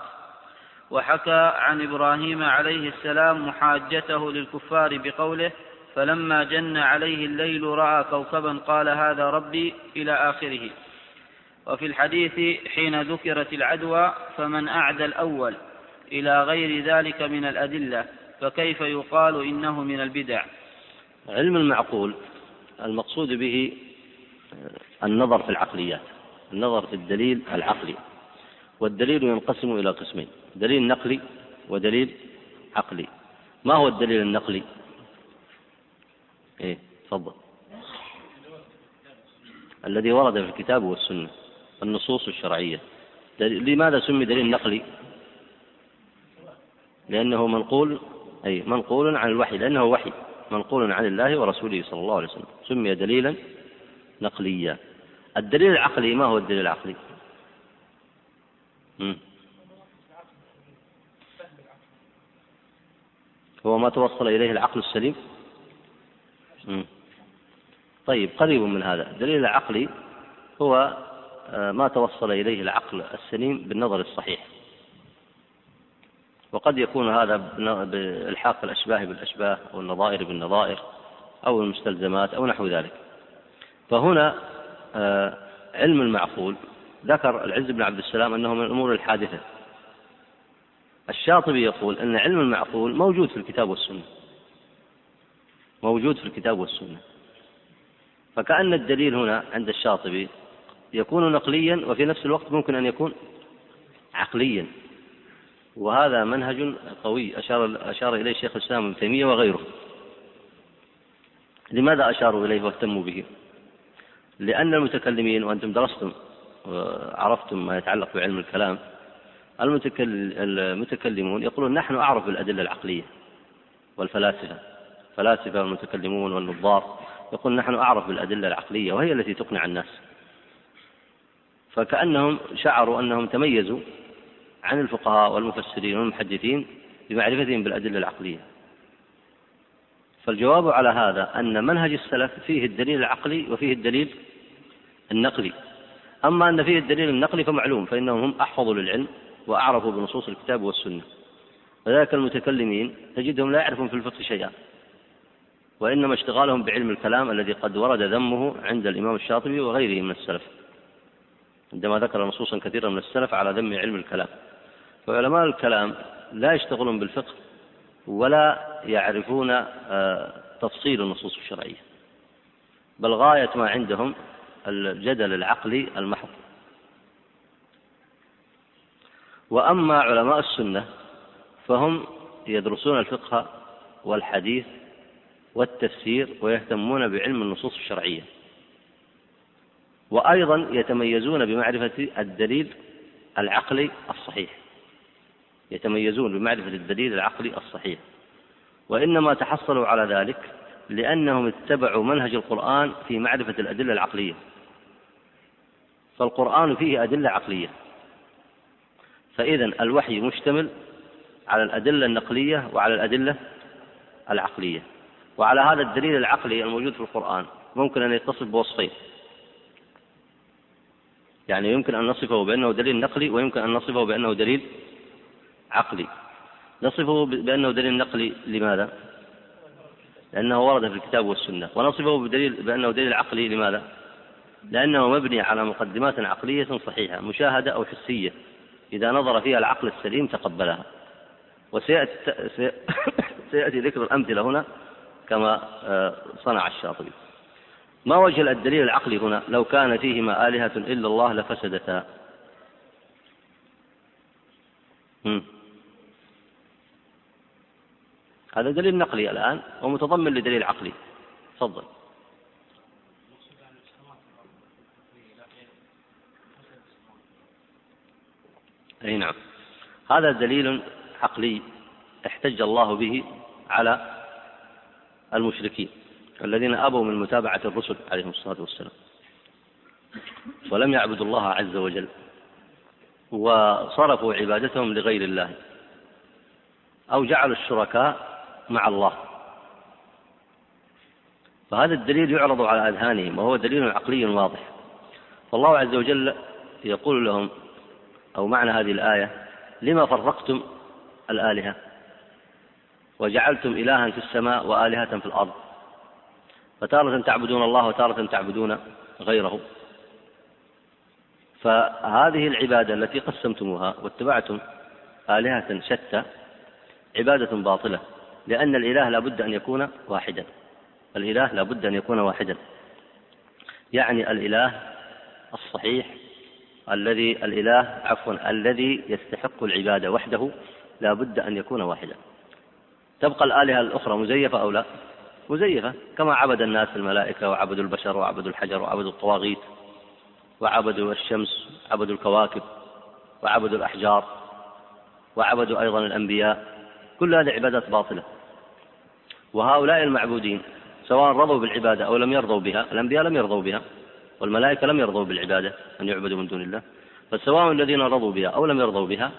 وحكى عن إبراهيم عليه السلام محاجته للكفار بقوله فلما جن عليه الليل رأى كوكبا قال هذا ربي إلى آخره. وفي الحديث حين ذكرت العدوى فمن أعدى الأول إلى غير ذلك من الأدلة فكيف يقال إنه من البدع؟ علم المعقول المقصود به النظر في العقليات النظر في الدليل العقلي والدليل ينقسم إلى قسمين. دليل نقلي ودليل عقلي. ما هو الدليل النقلي؟ إيه تفضل. الذي ورد في الكتاب والسنة النصوص الشرعية. لماذا سمي دليل نقلي؟ لأنه منقول أي منقول عن الوحي لأنه وحي. منقول عن الله ورسوله صلى الله عليه وسلم. سمي دليلا نقليا. الدليل العقلي ما هو الدليل العقلي؟ هو ما توصل إليه العقل السليم؟ طيب قريب من هذا. الدليل العقلي هو آه، ما توصل إليه العقل السليم بالنظر الصحيح. وقد يكون هذا بإلحاق الأشباه بالأشباه أو النظائر بالنظائر أو المستلزمات أو نحو ذلك. فهنا آه، علم المعقول ذكر العز بن عبد السلام أنه من الأمور الحادثة. الشاطبي يقول أن علم المعقول موجود في الكتاب والسنة. موجود في الكتاب والسنة. فكأن الدليل هنا عند الشاطبي يكون نقليا وفي نفس الوقت ممكن أن يكون عقليا. وهذا منهج قوي أشار أشار إليه شيخ الإسلام ابن تيمية وغيره. لماذا أشاروا إليه واهتموا به؟ لأن المتكلمين وأنتم درستم وعرفتم ما يتعلق بعلم الكلام المتكلمون يقولون نحن أعرف بالأدلة العقلية والفلاسفة. الفلاسفة والمتكلمون والنظار يقول نحن أعرف بالأدلة العقلية وهي التي تقنع الناس. فكأنهم شعروا أنهم تميزوا عن الفقهاء والمفسرين والمحدثين بمعرفتهم بالأدلة العقلية. فالجواب على هذا أن منهج السلف فيه الدليل العقلي وفيه الدليل النقلي. أما أن فيه الدليل النقلي فمعلوم فإنهم هم أحفظوا للعلم وأعرفوا بنصوص الكتاب والسنة. وذلك المتكلمين تجدهم لا يعرفون في الفقه شيئا. وإنما اشتغالهم بعلم الكلام الذي قد ورد ذمه عند الإمام الشاطبي وغيره من السلف. عندما ذكر نصوصا كثيرة من السلف على ذم علم الكلام. فعلماء الكلام لا يشتغلون بالفقه ولا يعرفون آه، تفصيل النصوص الشرعية. بل غاية ما عندهم الجدل العقلي المحض. وأما علماء السنة فهم يدرسون الفقه والحديث والتفسير ويهتمون بعلم النصوص الشرعية. وأيضا يتميزون بمعرفة الدليل العقلي الصحيح. يتميزون بمعرفة الدليل العقلي الصحيح. وإنما تحصلوا على ذلك لأنهم اتبعوا منهج القرآن في معرفة الأدلة العقلية. فالقرآن فيه أدلة عقلية. فإذا الوحي مشتمل على الأدلة النقلية وعلى الأدلة العقلية. وعلى هذا الدليل العقلي الموجود في القرآن ممكن أن يتصف بوصفين. يعني يمكن أن نصفه بأنه دليل نقلي ويمكن أن نصفه بأنه دليل عقلي. نصفه بأنه دليل نقلي لماذا؟ لأنه ورد في الكتاب والسنة. ونصفه بدليل بأنه دليل عقلي لماذا؟ لأنه مبني على مقدمات عقلية صحيحة مشاهدة أو حسية. إذا نظر فيها العقل السليم تقبلها. وسيأتي *coughs* سيأتي ذكر الأمثلة هنا كما آه، صنع الشاطبي. ما وجه الدليل العقلي هنا؟ لو كان فيهما آلهة إلا الله لفسدتا. هذا دليل نقلي الآن ومتضمن لدليل عقلي. تفضل. أي نعم. هذا دليل عقلي احتج الله به على المشركين الذين أبوا من متابعة الرسل عليهم الصلاة والسلام. ولم يعبدوا الله عز وجل وصرفوا عبادتهم لغير الله أو جعلوا الشركاء مع الله. فهذا الدليل يعرض على أذهانهم وهو دليل عقلي واضح. فالله عز وجل يقول لهم أو معنى هذه الآية لما فرقتم الآلهة؟ وجعلتم إلها في السماء وآلهة في الأرض. فتارة تعبدون الله وتارة تعبدون غيره. فهذه العبادة التي قسمتموها واتبعتم آلهة شتى عبادة باطلة لأن الإله لا بد أن يكون واحدا. الإله لا بد أن يكون واحدا. يعني الإله الصحيح الذي الإله عفوا الذي يستحق العبادة وحده لا بد أن يكون واحدا. تبقى الآلهة الأخرى مزيفة أو لا؟ مزيفة كما عبد الناس الملائكة وعبدوا البشر وعبدوا الحجر وعبدوا الطواغيت وعبدوا الشمس عبدوا الكواكب وعبدوا الأحجار وعبدوا أيضا الأنبياء. كل هذه عبادات باطلة. وهؤلاء المعبودين سواء رضوا بالعبادة أو لم يرضوا بها الأنبياء لم يرضوا بها والملائكة لم يرضوا بالعبادة أن يعبدوا من دون الله فسواء الذين رضوا بها أو لم يرضوا بها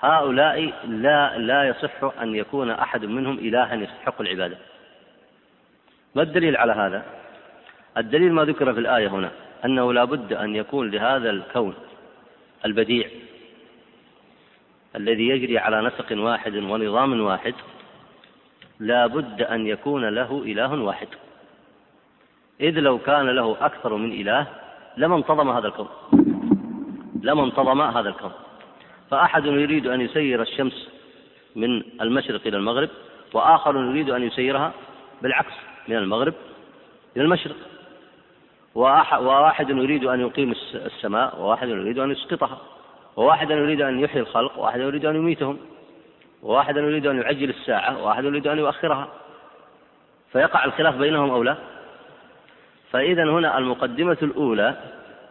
هؤلاء لا لا يصح أن يكون أحد منهم إلها يستحق العبادة ما الدليل على هذا؟ الدليل ما ذكر في الآية هنا أنه لا بد أن يكون لهذا الكون البديع الذي يجري على نسق واحد ونظام واحد لا بد أن يكون له إله واحد إذ لو كان له أكثر من إله لما انتظم هذا الكون. لما انتظم هذا الكون. فأحد يريد أن يسير الشمس من المشرق إلى المغرب وآخر يريد أن يسيرها بالعكس من المغرب إلى المشرق. وواحد يريد أن يقيم السماء وواحد يريد أن يسقطها وواحد يريد أن يحيي الخلق وواحد يريد أن يميتهم وواحد يريد أن يعجل الساعة وواحد يريد أن يؤخرها. فيقع الخلاف بينهم أو لا؟ فإذا هنا المقدمة الأولى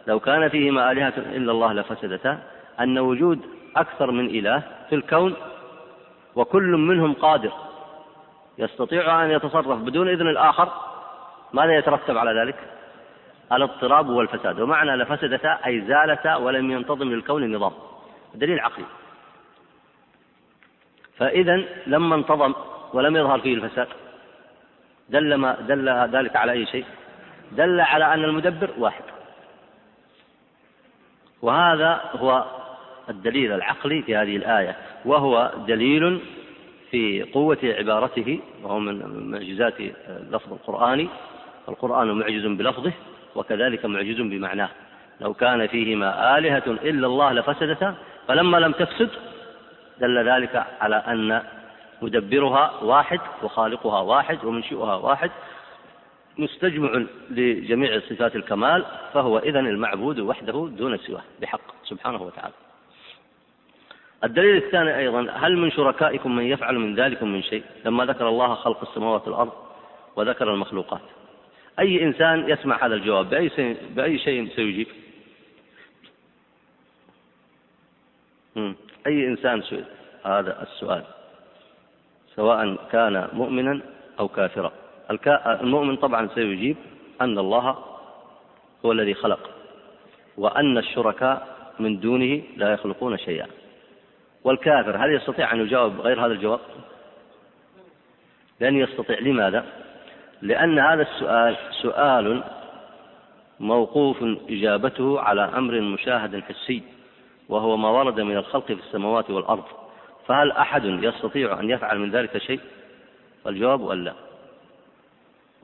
لو كان فيهما آلهة إلا الله لفسدتا أن وجود أكثر من إله في الكون وكل منهم قادر يستطيع أن يتصرف بدون إذن الآخر ماذا يترتب على ذلك؟ الاضطراب والفساد ومعنى لفسدتا أي زالتا ولم ينتظم للكون النظام دليل عقلي فإذا لما انتظم ولم يظهر فيه الفساد دل ما دل ذلك على أي شيء؟ دل على أن المدبر واحد. وهذا هو الدليل العقلي في هذه الآية وهو دليل في قوة عبارته وهو من معجزات اللفظ القرآني. القرآن معجز بلفظه وكذلك معجز بمعناه. لو كان فيهما آلهة إلا الله لفسدتا فلما لم تفسد دل ذلك على أن مدبرها واحد وخالقها واحد ومنشئها واحد مستجمع لجميع صفات الكمال فهو إذن المعبود وحده دون سواه بحق سبحانه وتعالى. الدليل الثاني أيضا هل من شركائكم من يفعل من ذلك من شيء؟ لما ذكر الله خلق السماوات والأرض وذكر المخلوقات. أي إنسان يسمع هذا الجواب؟ بأي شيء, بأي شيء سيجيب؟ أي إنسان سئل؟ هذا السؤال. سواء كان مؤمنا أو كافرا. المؤمن طبعا سيجيب أن الله هو الذي خلق وأن الشركاء من دونه لا يخلقون شيئا. والكافر هل يستطيع أن يجاوب غير هذا الجواب؟ لن يستطيع. لماذا؟ لأن هذا السؤال سؤال موقوف إجابته على أمر مشاهد حسي وهو ما ورد من الخلق في السماوات والأرض. فهل أحد يستطيع أن يفعل من ذلك شيء؟ والجواب أن لا.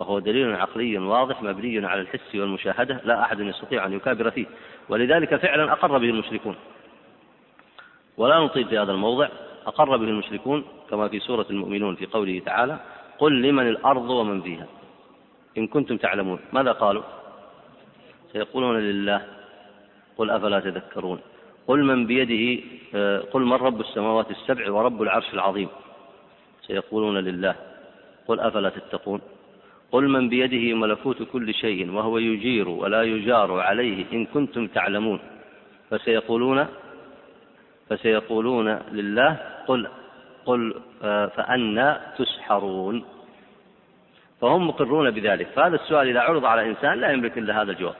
وهو دليل عقلي واضح مبني على الحس والمشاهدة لا أحد يستطيع أن يكابر فيه. ولذلك فعلا أقر به المشركون. ولا نطيل في هذا الموضع. أقر به المشركون كما في سورة المؤمنون في قوله تعالى قل لمن الأرض ومن فيها. إن كنتم تعلمون. ماذا قالوا؟ سيقولون لله قل أفلا تذكرون؟ قل من بيده آه، قل من رب السماوات السبع ورب العرش العظيم؟ سيقولون لله قل أفلا تتقون؟ قل من بيده ملكوت كل شيء وهو يجير ولا يجار عليه إن كنتم تعلمون. فسيقولون فسيقولون لله قل قل آه، فأنا تسحرون. فهم مقرون بذلك. فهذا السؤال إذا عرض على إنسان لا يملك إلا هذا الجواب.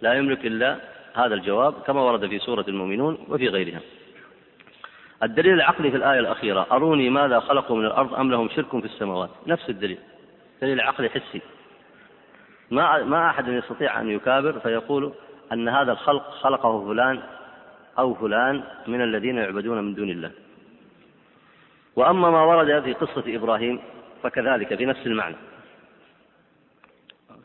لا يملك إلا هذا الجواب كما ورد في سورة المؤمنون وفي غيرها. الدليل العقلي في الآية الأخيرة أروني ماذا خلقوا من الأرض أم لهم شرك في السماوات؟ نفس الدليل. دليل عقلي حسي. ما ما أحد يستطيع أن يكابر فيقول أن هذا الخلق خلقه فلان أو فلان من الذين يعبدون من دون الله. وأما ما ورد في قصة إبراهيم فكذلك بنفس المعنى.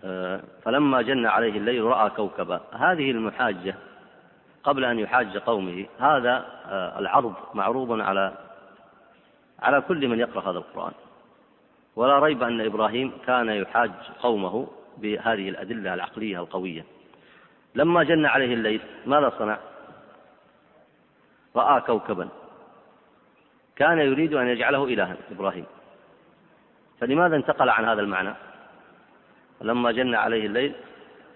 آه، فلما جن عليه الليل رأى كوكبا. هذه المحاجة قبل أن يحاج قومه هذا آه، العرض معروض على على كل من يقرأ هذا القرآن. ولا ريب أن إبراهيم كان يحاج قومه بهذه الأدلة العقلية القوية. لما جن عليه الليل ماذا صنع؟ رأى كوكبا. كان يريد أن يجعله إلها إبراهيم. فلماذا انتقل عن هذا المعنى؟ لما جن عليه الليل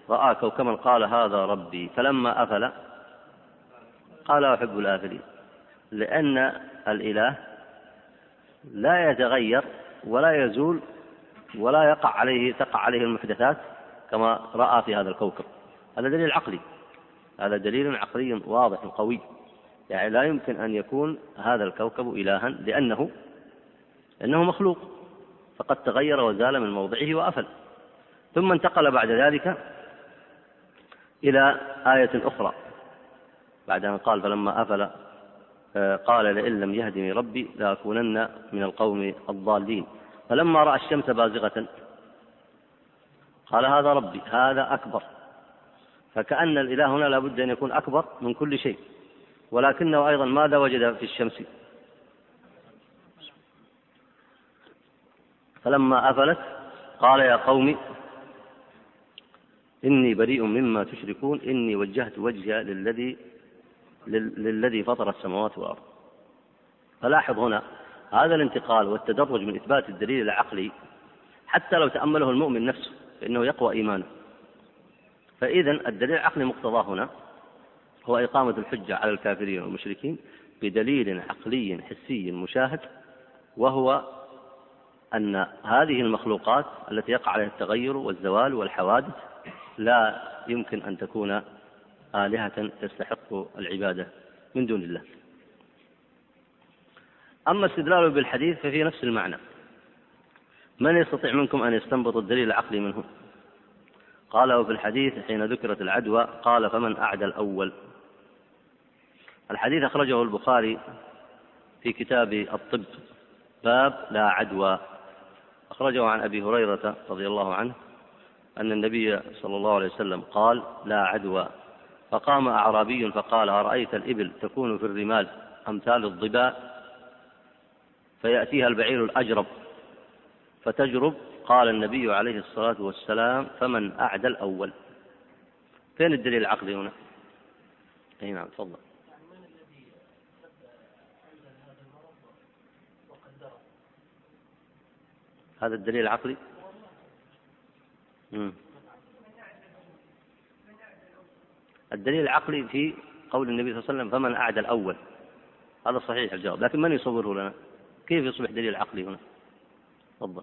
رأى كوكبا قال هذا ربي. فلما أفل قال أحب الآفلين. لأن الإله لا يتغير ولا يزول ولا يقع عليه تقع عليه المحدثات كما رأى في هذا الكوكب. هذا دليل عقلي. هذا دليل عقلي واضح قوي. يعني لا يمكن أن يكون هذا الكوكب إلها لأنه لأنه مخلوق. فقد تغير وزال من موضعه وأفل. ثم انتقل بعد ذلك إلى آية أخرى. بعد أن قال فلما أفل قال لئن لم يهدني ربي لأكونن من القوم الضالين. فلما رأى الشمس بازغة قال هذا ربي هذا أكبر. فكأن الإله هنا لابد أن يكون أكبر من كل شيء. ولكنه أيضا ماذا وجد في الشمس؟ فلما أفلت قال يا قوم إني بريء مما تشركون إني وجهت وجهي للذي للذي فطر السماوات والأرض. فلاحظ هنا هذا الانتقال والتدرج من إثبات الدليل العقلي حتى لو تأمله المؤمن نفسه فإنه يقوى إيمانه. فإذا الدليل العقلي مقتضاه هنا هو إقامة الحجة على الكافرين والمشركين بدليل عقلي حسي مشاهد وهو أن هذه المخلوقات التي يقع عليها التغير والزوال والحوادث لا يمكن أن تكون آلهة تستحق العبادة من دون الله. أما استدلاله بالحديث ففي نفس المعنى. من يستطيع منكم أن يستنبط الدليل العقلي منه؟ قاله في الحديث حين ذكرت العدوى قال فمن أعدى الأول. الحديث أخرجه البخاري في كتاب الطب باب لا عدوى. أخرجه عن أبي هريرة رضي الله عنه أن النبي صلى الله عليه وسلم قال لا عدوى. فقام أعرابي فقال أرأيت الإبل تكون في الرمال أمثال الظباء فيأتيها البعير الأجرب فتجرب. قال النبي عليه الصلاة والسلام فمن أعدى الأول؟ فين الدليل العقلي هنا؟ أي نعم تفضل. هذا الدليل العقلي مم. الدليل العقلي في قول النبي صلى الله عليه وسلم فمن أعدى الأول. هذا صحيح الجواب لكن من يصوره لنا؟ كيف يصبح دليل عقلي هنا؟ تفضل.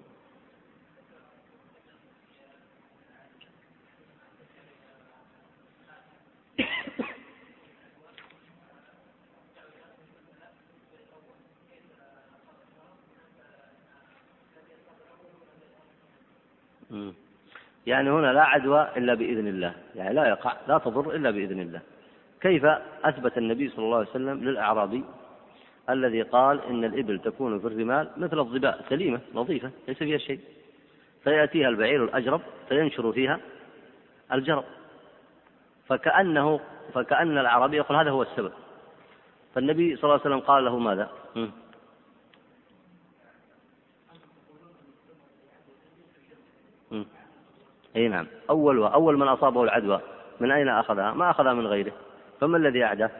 يعني هنا لا عدوى إلا بإذن الله. يعني لا يقع لا تضر إلا بإذن الله. كيف أثبت النبي صلى الله عليه وسلم للأعرابي الذي قال إن الإبل تكون في الرمال مثل الظباء سليمة نظيفة ليس فيها شيء. فيأتيها البعير الأجرب فينشر فيها الجرب. فكأنه فكأن الأعرابي يقول هذا هو السبب. فالنبي صلى الله عليه وسلم قال له ماذا؟ إي نعم. أول أول من أصابه العدوى. من أين أخذها؟ ما أخذها من غيره. فما الذي اعداه؟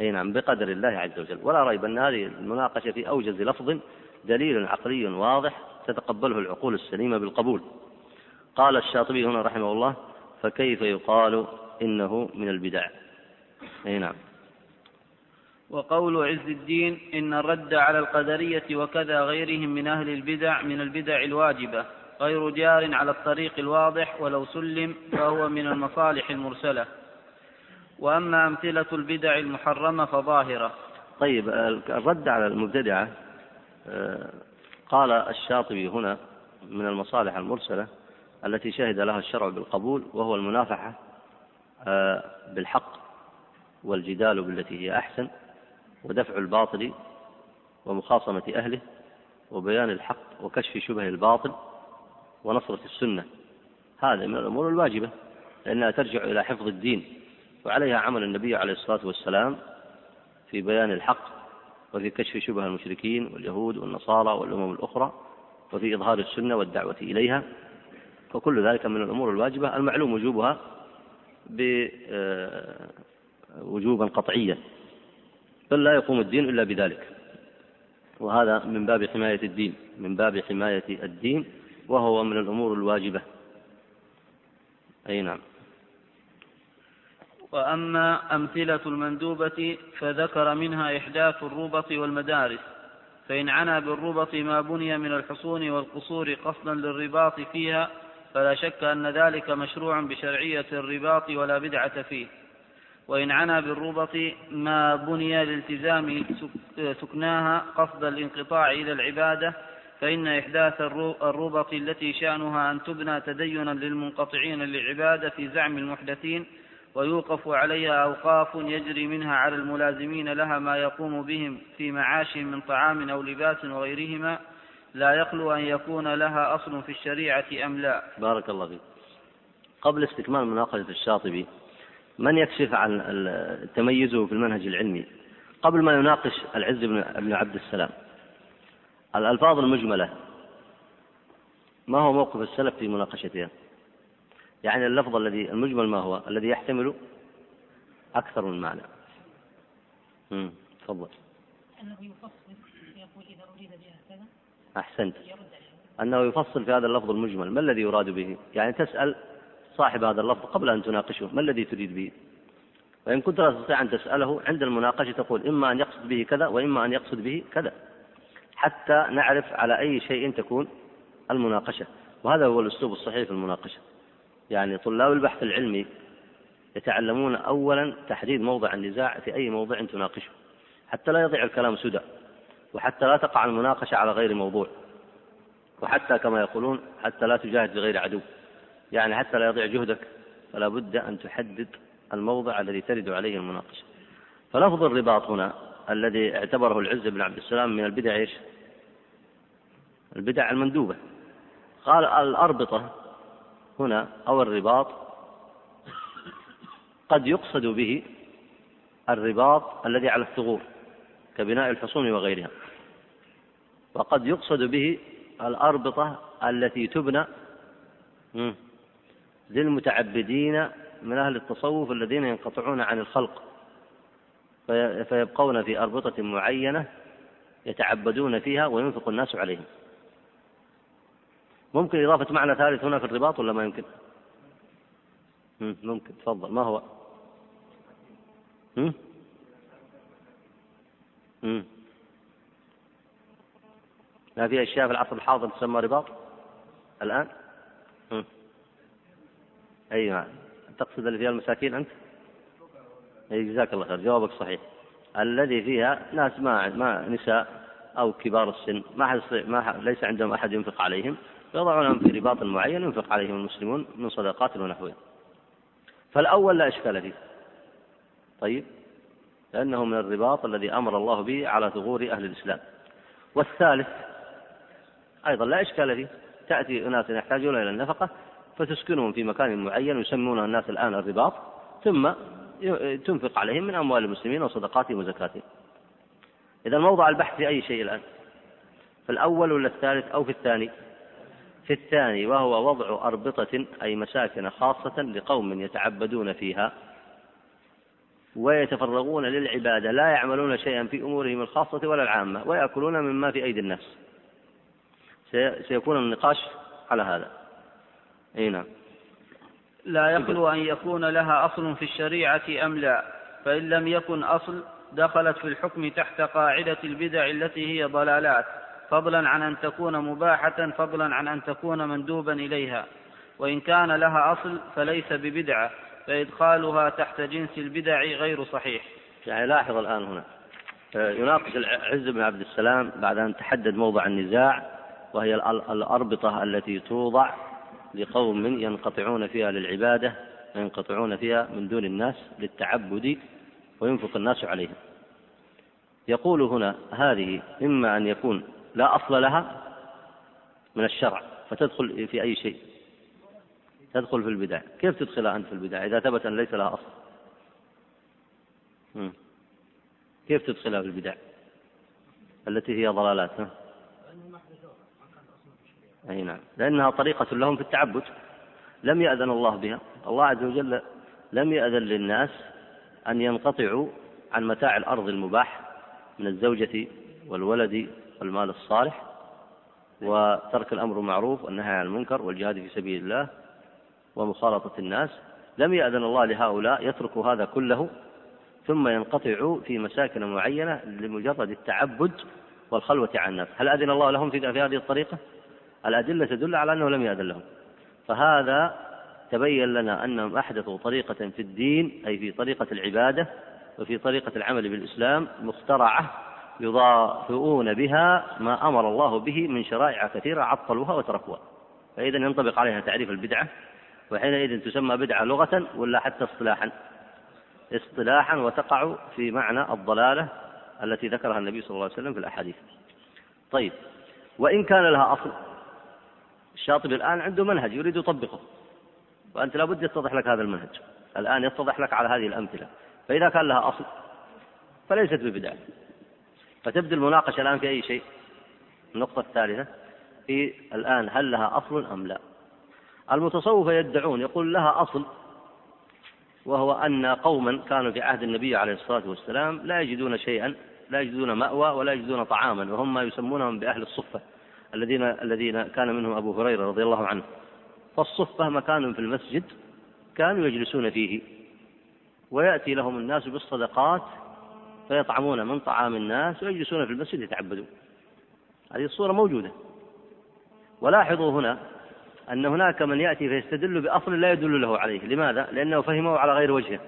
أي نعم بقدر الله عز وجل. ولا ريب أن هذه المناقشة في أوجز لفظ دليل عقلي واضح تتقبله العقول السليمة بالقبول. قال الشاطبي هنا رحمه الله فكيف يقال إنه من البدع؟ أي نعم. وقول عز الدين إن الرد على القدرية وكذا غيرهم من أهل البدع من البدع الواجبة. غير جار على الطريق الواضح ولو سلم فهو من المصالح المرسلة. وأما أمثلة البدع المحرمة فظاهرة. طيب الرد على المبتدعة آه، قال الشاطبي هنا من المصالح المرسلة التي شهد لها الشرع بالقبول وهو المنافحة آه، بالحق والجدال بالتي هي أحسن ودفع الباطل ومخاصمة أهله وبيان الحق وكشف شبه الباطل ونصرة السنة. هذا من الأمور الواجبة لأنها ترجع إلى حفظ الدين وعليها عمل النبي عليه الصلاة والسلام في بيان الحق وفي كشف شبه المشركين واليهود والنصارى والأمم الأخرى وفي إظهار السنة والدعوة إليها. وكل ذلك من الأمور الواجبة. المعلوم وجوبها بوجوبا قطعيا. بل لا يقوم الدين إلا بذلك. وهذا من باب حماية الدين من باب حماية الدين وهو من الأمور الواجبة. أي نعم. وأما أمثلة المندوبة فذكر منها إحداث الربط والمدارس فإن عنا بالربط ما بني من الحصون والقصور قصدا للرباط فيها فلا شك أن ذلك مشروع بشرعية الرباط ولا بدعة فيه. وإن عنا بالربط ما بني لالتزام سكناها قصد الانقطاع إلى العبادة فإن إحداث الربط التي شأنها أن تبنى تدينا للمنقطعين للعبادة في زعم المحدثين ويوقف عليها أوقاف يجري منها على الملازمين لها ما يقوم بهم في معاشهم من طعام أو لباس وغيرهما لا يخلو أن يكون لها أصل في الشريعة أم لا. بارك الله فيك. قبل استكمال مناقشة الشاطبي من يكشف عن تميزه في المنهج العلمي؟ قبل ما يناقش العز بن عبد السلام. الألفاظ المجملة. ما هو موقف السلف في مناقشتها؟ يعني اللفظ الذي المجمل ما هو؟ الذي يحتمل أكثر من معنى. تفضل. أنه يفصل يقول إذا أريد أحسنت. أنه يفصل في هذا اللفظ المجمل. ما الذي يراد به؟ يعني تسأل صاحب هذا اللفظ قبل أن تناقشه. ما الذي تريد به؟ وإن كنت لا تستطيع أن تسأله عند المناقشة تقول إما أن يقصد به كذا وإما أن يقصد به كذا. حتى نعرف على أي شيء تكون المناقشة. وهذا هو الأسلوب الصحيح في المناقشة. يعني طلاب البحث العلمي يتعلمون أولا تحديد موضع النزاع في أي موضع تناقشه حتى لا يضيع الكلام سدى وحتى لا تقع المناقشة على غير موضوع وحتى كما يقولون حتى لا تجاهد بغير عدو. يعني حتى لا يضيع جهدك فلا بد أن تحدد الموضع الذي ترد عليه المناقشة. فلفظ الرباط هنا الذي اعتبره العز بن عبد السلام من البدع إيش؟ البدع المندوبة. قال الأربطة هنا أو الرباط قد يقصد به الرباط الذي على الثغور كبناء الحصون وغيرها. وقد يقصد به الأربطة التي تبنى للمتعبدين من أهل التصوف الذين ينقطعون عن الخلق. فيبقون في أربطة معينة يتعبدون فيها وينفق الناس عليهم ممكن إضافة معنى ثالث هنا في الرباط ولا ما يمكن؟ ممكن تفضل ما هو؟ هم؟ هم؟ ما في أشياء في العصر الحاضر تسمى رباط الآن؟ هم؟ أيوة تقصد اللي فيها المساكين أنت؟ أي جزاك الله خير جوابك صحيح. الذي فيها ناس ما ما نساء أو كبار السن ما حد ما ليس عندهم أحد ينفق عليهم يضعونهم في رباط معين ينفق عليهم المسلمون من صدقات ونحوها فالأول لا إشكال فيه. طيب؟ لأنه من الرباط الذي أمر الله به على ثغور أهل الإسلام. والثالث أيضا لا إشكال فيه. تأتي أناس يحتاجون إلى النفقة فتسكنهم في مكان معين يسمونه الناس الآن الرباط ثم تنفق عليهم من أموال المسلمين وصدقاتهم وزكاتهم. إذا موضع البحث في أي شيء الآن؟ في الأول ولا الثالث أو في الثاني؟ في الثاني وهو وضع أربطة أي مساكن خاصة لقوم يتعبدون فيها ويتفرغون للعبادة لا يعملون شيئا في أمورهم الخاصة ولا العامة ويأكلون مما في أيدي الناس. سيكون النقاش على هذا. أي نعم. لا يخلو أن يكون لها أصل في الشريعة أم لا. فإن لم يكن أصل دخلت في الحكم تحت قاعدة البدع التي هي ضلالات فضلا عن أن تكون مباحة فضلا عن أن تكون مندوبا إليها. وإن كان لها أصل فليس ببدعة فإدخالها تحت جنس البدع غير صحيح. يعني لاحظ الآن هنا. يناقش العز بن عبد السلام بعد أن تحدد موضع النزاع وهي الأربطة التي توضع. لقوم ينقطعون فيها للعبادة وينقطعون فيها من دون الناس للتعبد وينفق الناس عليهم يقول هنا هذه إما أن يكون لا أصل لها من الشرع فتدخل في أي شيء. تدخل في البدع. كيف تدخلها أنت في البدع؟ إذا ثبت أن ليس لها أصل. كيف تدخلها في البدع؟ التي هي ضلالات ها؟ أي نعم. لأنها طريقة لهم في التعبد. لم يأذن الله بها. الله عز وجل لم يأذن للناس أن ينقطعوا عن متاع الأرض المباح من الزوجة والولد والمال الصالح وترك الأمر المعروف والنهي عن المنكر والجهاد في سبيل الله ومخالطة الناس. لم يأذن الله لهؤلاء يتركوا هذا كله ثم ينقطعوا في مساكن معينة لمجرد التعبد والخلوة عن الناس. هل أذن الله لهم في هذه الطريقة؟ الأدلة تدل على أنه لم يأذن لهم. فهذا تبين لنا أنهم أحدثوا طريقة في الدين أي في طريقة العبادة وفي طريقة العمل بالإسلام مخترعة يضاهئون بها ما أمر الله به من شرائع كثيرة عطلوها وتركوها. فإذا ينطبق عليها تعريف البدعة وحينئذ تسمى بدعة لغة ولا حتى اصطلاحا. اصطلاحا وتقع في معنى الضلالة التي ذكرها النبي صلى الله عليه وسلم في الأحاديث. طيب وإن كان لها أصل الشاطبي الآن عنده منهج يريد يطبقه وأنت لابد يتضح لك هذا المنهج. الآن يتضح لك على هذه الأمثلة. فإذا كان لها أصل فليست ببدعة. فتبدو المناقشة الآن في أي شيء؟ النقطة الثالثة في الآن هل لها أصل أم لا؟ المتصوفة يدعون يقول لها أصل وهو أن قوما كانوا في عهد النبي عليه الصلاة والسلام لا يجدون شيئا لا يجدون مأوى ولا يجدون طعاما وهم ما يسمونهم بأهل الصفة. الذين الذين كان منهم أبو هريرة رضي الله عنه. فالصفة مكان في المسجد كانوا يجلسون فيه. ويأتي لهم الناس بالصدقات فيطعمون من طعام الناس ويجلسون في المسجد يتعبدون. هذه الصورة موجودة. ولاحظوا هنا أن هناك من يأتي فيستدل بأصل لا يدل له عليه. لماذا؟ لأنه فهمه على غير وجهه.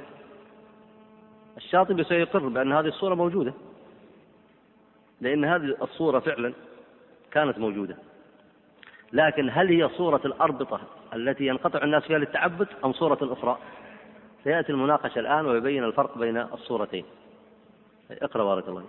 الشاطبي سيقر بأن هذه الصورة موجودة. لأن هذه الصورة فعلا كانت موجودة. لكن هل هي صورة الأربطة التي ينقطع الناس فيها للتعبد أم صورة أخرى؟ سيأتي المناقشة الآن ويبين الفرق بين الصورتين. اقرأ بارك الله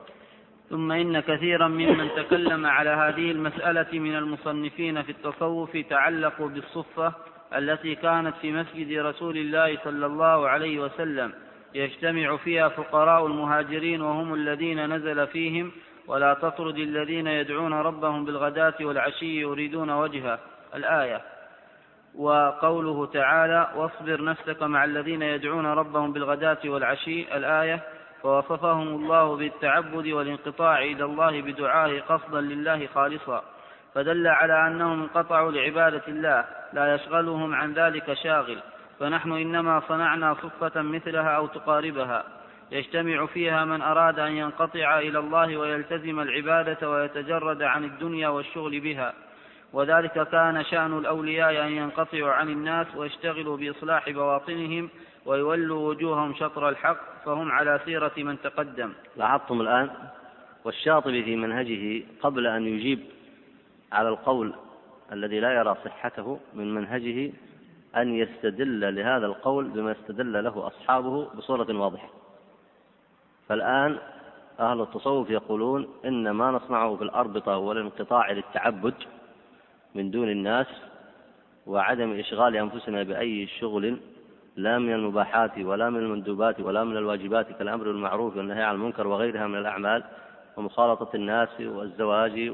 ثم إن كثيرا ممن تكلم على هذه المسألة من المصنفين في التصوف تعلقوا بالصفة التي كانت في مسجد رسول الله صلى الله عليه وسلم. يجتمع فيها فقراء المهاجرين وهم الذين نزل فيهم ولا تطرد الذين يدعون ربهم بالغداة والعشي يريدون وجهه. الآية. وقوله تعالى واصبر نفسك مع الذين يدعون ربهم بالغداة والعشي الآية. فوصفهم الله بالتعبد والانقطاع إلى الله بدعائه قصدا لله خالصا فدل على أنهم انقطعوا لعبادة الله لا يشغلهم عن ذلك شاغل. فنحن إنما صنعنا صفة مثلها أو تقاربها. يجتمع فيها من أراد أن ينقطع إلى الله ويلتزم العبادة ويتجرد عن الدنيا والشغل بها. وذلك كان شأن الأولياء أن ينقطعوا عن الناس ويشتغلوا بإصلاح بواطنهم ويولوا وجوههم شطر الحق فهم على سيرة من تقدم. لاحظتم الآن؟ والشاطبي في منهجه قبل أن يجيب على القول الذي لا يرى صحته من منهجه أن يستدل لهذا القول بما استدل له أصحابه بصورة واضحة. فالآن أهل التصوف يقولون إن ما نصنعه في الأربطة والانقطاع للتعبد من دون الناس وعدم إشغال أنفسنا بأي شغل لا من المباحات ولا من المندوبات ولا من الواجبات كالأمر بالمعروف والنهي عن المنكر وغيرها من الأعمال ومخالطة الناس والزواج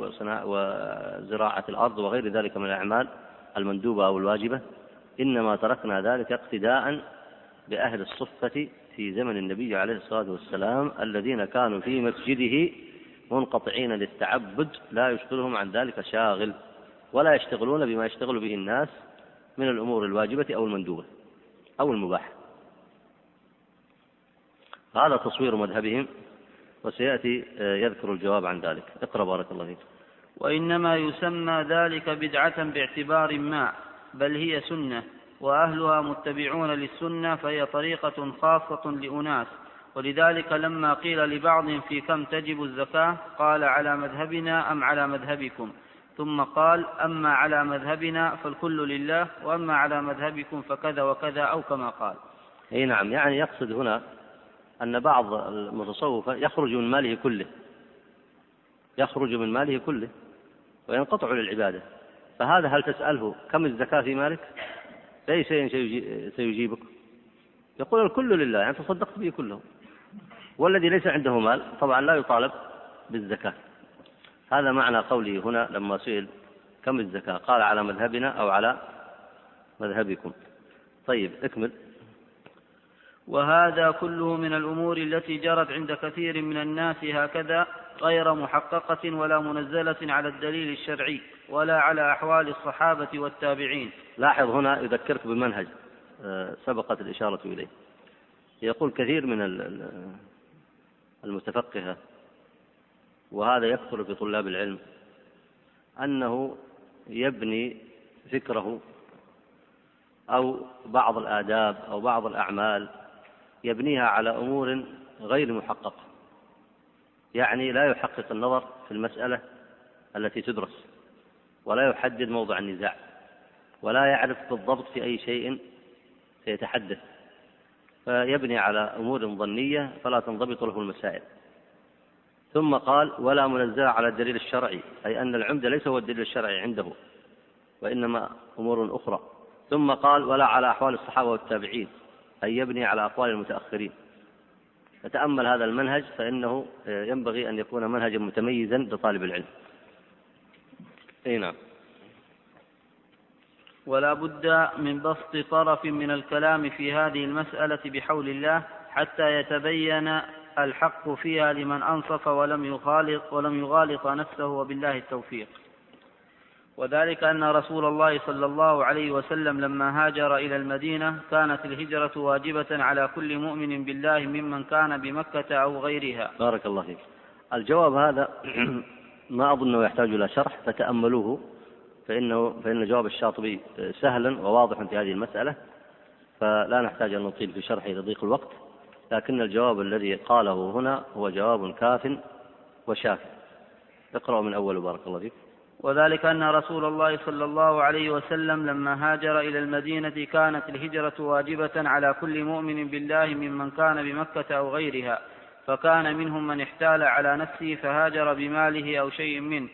وزراعة الأرض وغير ذلك من الأعمال المندوبة أو الواجبة. إنما تركنا ذلك اقتداء بأهل الصفة في زمن النبي عليه الصلاة والسلام الذين كانوا في مسجده منقطعين للتعبد لا يشغلهم عن ذلك شاغل ولا يشتغلون بما يشتغل به الناس من الأمور الواجبة أو المندوبة أو المباحة. هذا تصوير مذهبهم وسيأتي آه، يذكر الجواب عن ذلك. اقرأ بارك الله فيك. وإنما يسمى ذلك بدعة باعتبار ما بل هي سنة. وأهلها متبعون للسنة فهي طريقة خاصة لأناس. ولذلك لما قيل لبعض في كم تجب الزكاة قال على مذهبنا أم على مذهبكم؟ ثم قال أما على مذهبنا فالكل لله وأما على مذهبكم فكذا وكذا أو كما قال. أي نعم يعني يقصد هنا أن بعض المتصوفة يخرج من ماله كله. يخرج من ماله كله وينقطع للعبادة. فهذا هل تسأله كم الزكاة في مالك؟ بأي شيء سيجيبك. يقول الكل لله يعني تصدقت به كله. والذي ليس عنده مال طبعا لا يطالب بالزكاة. هذا معنى قوله هنا لما سئل كم الزكاة؟ قال على مذهبنا أو على مذهبكم. طيب اكمل. وهذا كله من الأمور التي جرت عند كثير من الناس هكذا غير محققة ولا منزلة على الدليل الشرعي. ولا على أحوال الصحابة والتابعين. لاحظ هنا يذكرك بمنهج آه، سبقت الإشارة إليه. يقول كثير من المتفقهة وهذا يكثر في طلاب العلم أنه يبني فكره أو بعض الآداب أو بعض الأعمال يبنيها على أمور غير محققة. يعني لا يحقق النظر في المسألة التي تدرس. ولا يحدد موضع النزاع ولا يعرف بالضبط في أي شيء سيتحدث. فيبني على أمور ظنية فلا تنضبط له المسائل. ثم قال ولا منزل على الدليل الشرعي أي أن العمدة ليس هو الدليل الشرعي عنده وإنما أمور أخرى. ثم قال ولا على أحوال الصحابة والتابعين أي يبني على أقوال المتأخرين. فتأمل هذا المنهج فإنه ينبغي أن يكون منهجا متميزا لطالب العلم. أي نعم. ولا بد من بسط طرف من الكلام في هذه المسألة بحول الله حتى يتبين الحق فيها لمن أنصف ولم يخالط ولم يغالط نفسه وبالله التوفيق. وذلك أن رسول الله صلى الله عليه وسلم لما هاجر إلى المدينة كانت الهجرة واجبة على كل مؤمن بالله ممن كان بمكة أو غيرها. بارك الله فيك. الجواب هذا ما أظنه يحتاج إلى شرح فتأملوه فإنه فإن جواب الشاطبي سهل وواضح في هذه المسألة فلا نحتاج أن نطيل في شرحه لضيق الوقت لكن الجواب الذي قاله هنا هو جواب كاف وشاف. اقرأ من أول بارك الله فيك. وذلك أن رسول الله صلى الله عليه وسلم لما هاجر إلى المدينة كانت الهجرة واجبة على كل مؤمن بالله ممن كان بمكة أو غيرها. فكان منهم من احتال على نفسه فهاجر بماله أو شيء منه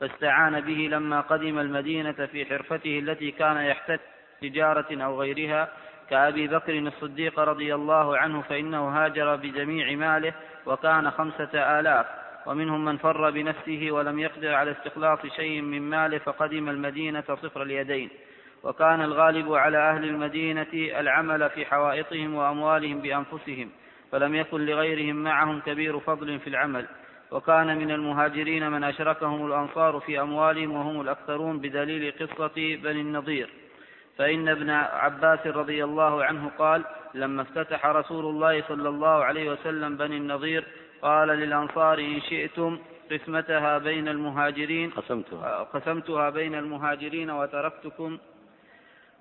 فاستعان به لما قدم المدينة في حرفته التي كان يحتج تجارة أو غيرها كأبي بكر الصديق رضي الله عنه فإنه هاجر بجميع ماله وكان خمسة آلاف ومنهم من فر بنفسه ولم يقدر على استخلاص شيء من ماله فقدم المدينة صفر اليدين وكان الغالب على أهل المدينة العمل في حوائطهم وأموالهم بأنفسهم. فلم يكن لغيرهم معهم كبير فضل في العمل وكان من المهاجرين من أشركهم الأنصار في أموالهم وهم الأكثرون بدليل قصة بني النضير. فإن ابن عباس رضي الله عنه قال لما افتتح رسول الله صلى الله عليه وسلم بني النضير قال للأنصار إن شئتم قسمتها بين المهاجرين قسمتها. قسمتها بين المهاجرين وتركتكم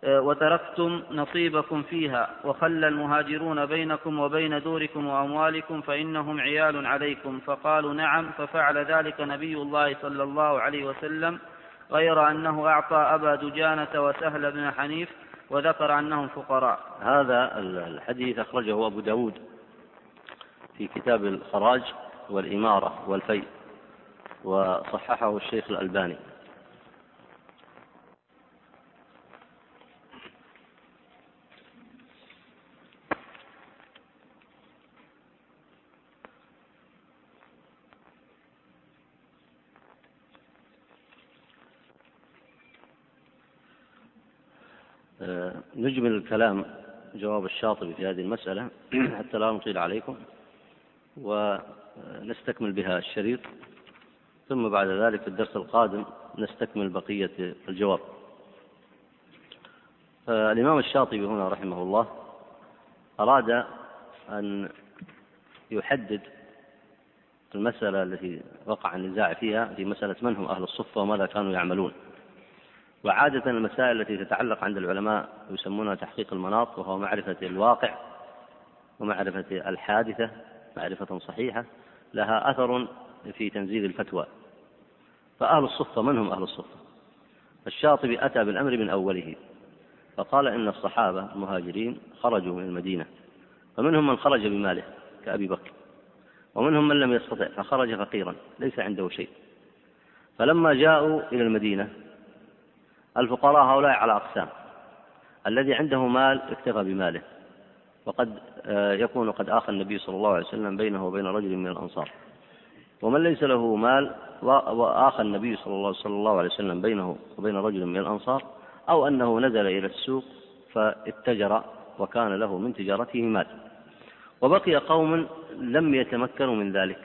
وتركتم نصيبكم فيها وخلى المهاجرون بينكم وبين دوركم وأموالكم فإنهم عيال عليكم فقالوا نعم ففعل ذلك نبي الله صلى الله عليه وسلم غير أنه أعطى أبا دجانة وسهل بن حنيف وذكر أنهم فقراء. هذا الحديث أخرجه أبو داود في كتاب الخراج والإمارة والفيء وصححه الشيخ الألباني. نجمل الكلام جواب الشاطبي في هذه المسألة *clears throat* حتى لا نطيل عليكم ونستكمل بها الشريط ثم بعد ذلك في الدرس القادم نستكمل بقية الجواب. الإمام الشاطبي هنا رحمه الله أراد أن يحدد المسألة التي وقع النزاع فيها في مسألة من هم أهل الصفة وماذا كانوا يعملون. وعادة المسائل التي تتعلق عند العلماء يسمونها تحقيق المناط وهو معرفة الواقع ومعرفة الحادثة معرفة صحيحة لها أثر في تنزيل الفتوى. فأهل الصفة من هم أهل الصفة؟ الشاطبي أتى بالأمر من أوله فقال إن الصحابة المهاجرين خرجوا من المدينة فمنهم من خرج بماله كأبي بكر ومنهم من لم يستطع فخرج فقيرا ليس عنده شيء. فلما جاءوا إلى المدينة الفقراء هؤلاء على أقسام. الذي عنده مال اكتفى بماله. وقد آه، يكون قد آخى النبي صلى الله عليه وسلم بينه وبين رجل من الأنصار. ومن ليس له مال وآخى النبي صلى الله عليه وسلم بينه وبين رجل من الأنصار أو أنه نزل إلى السوق فاتجر وكان له من تجارته مال. وبقي قوم لم يتمكنوا من ذلك.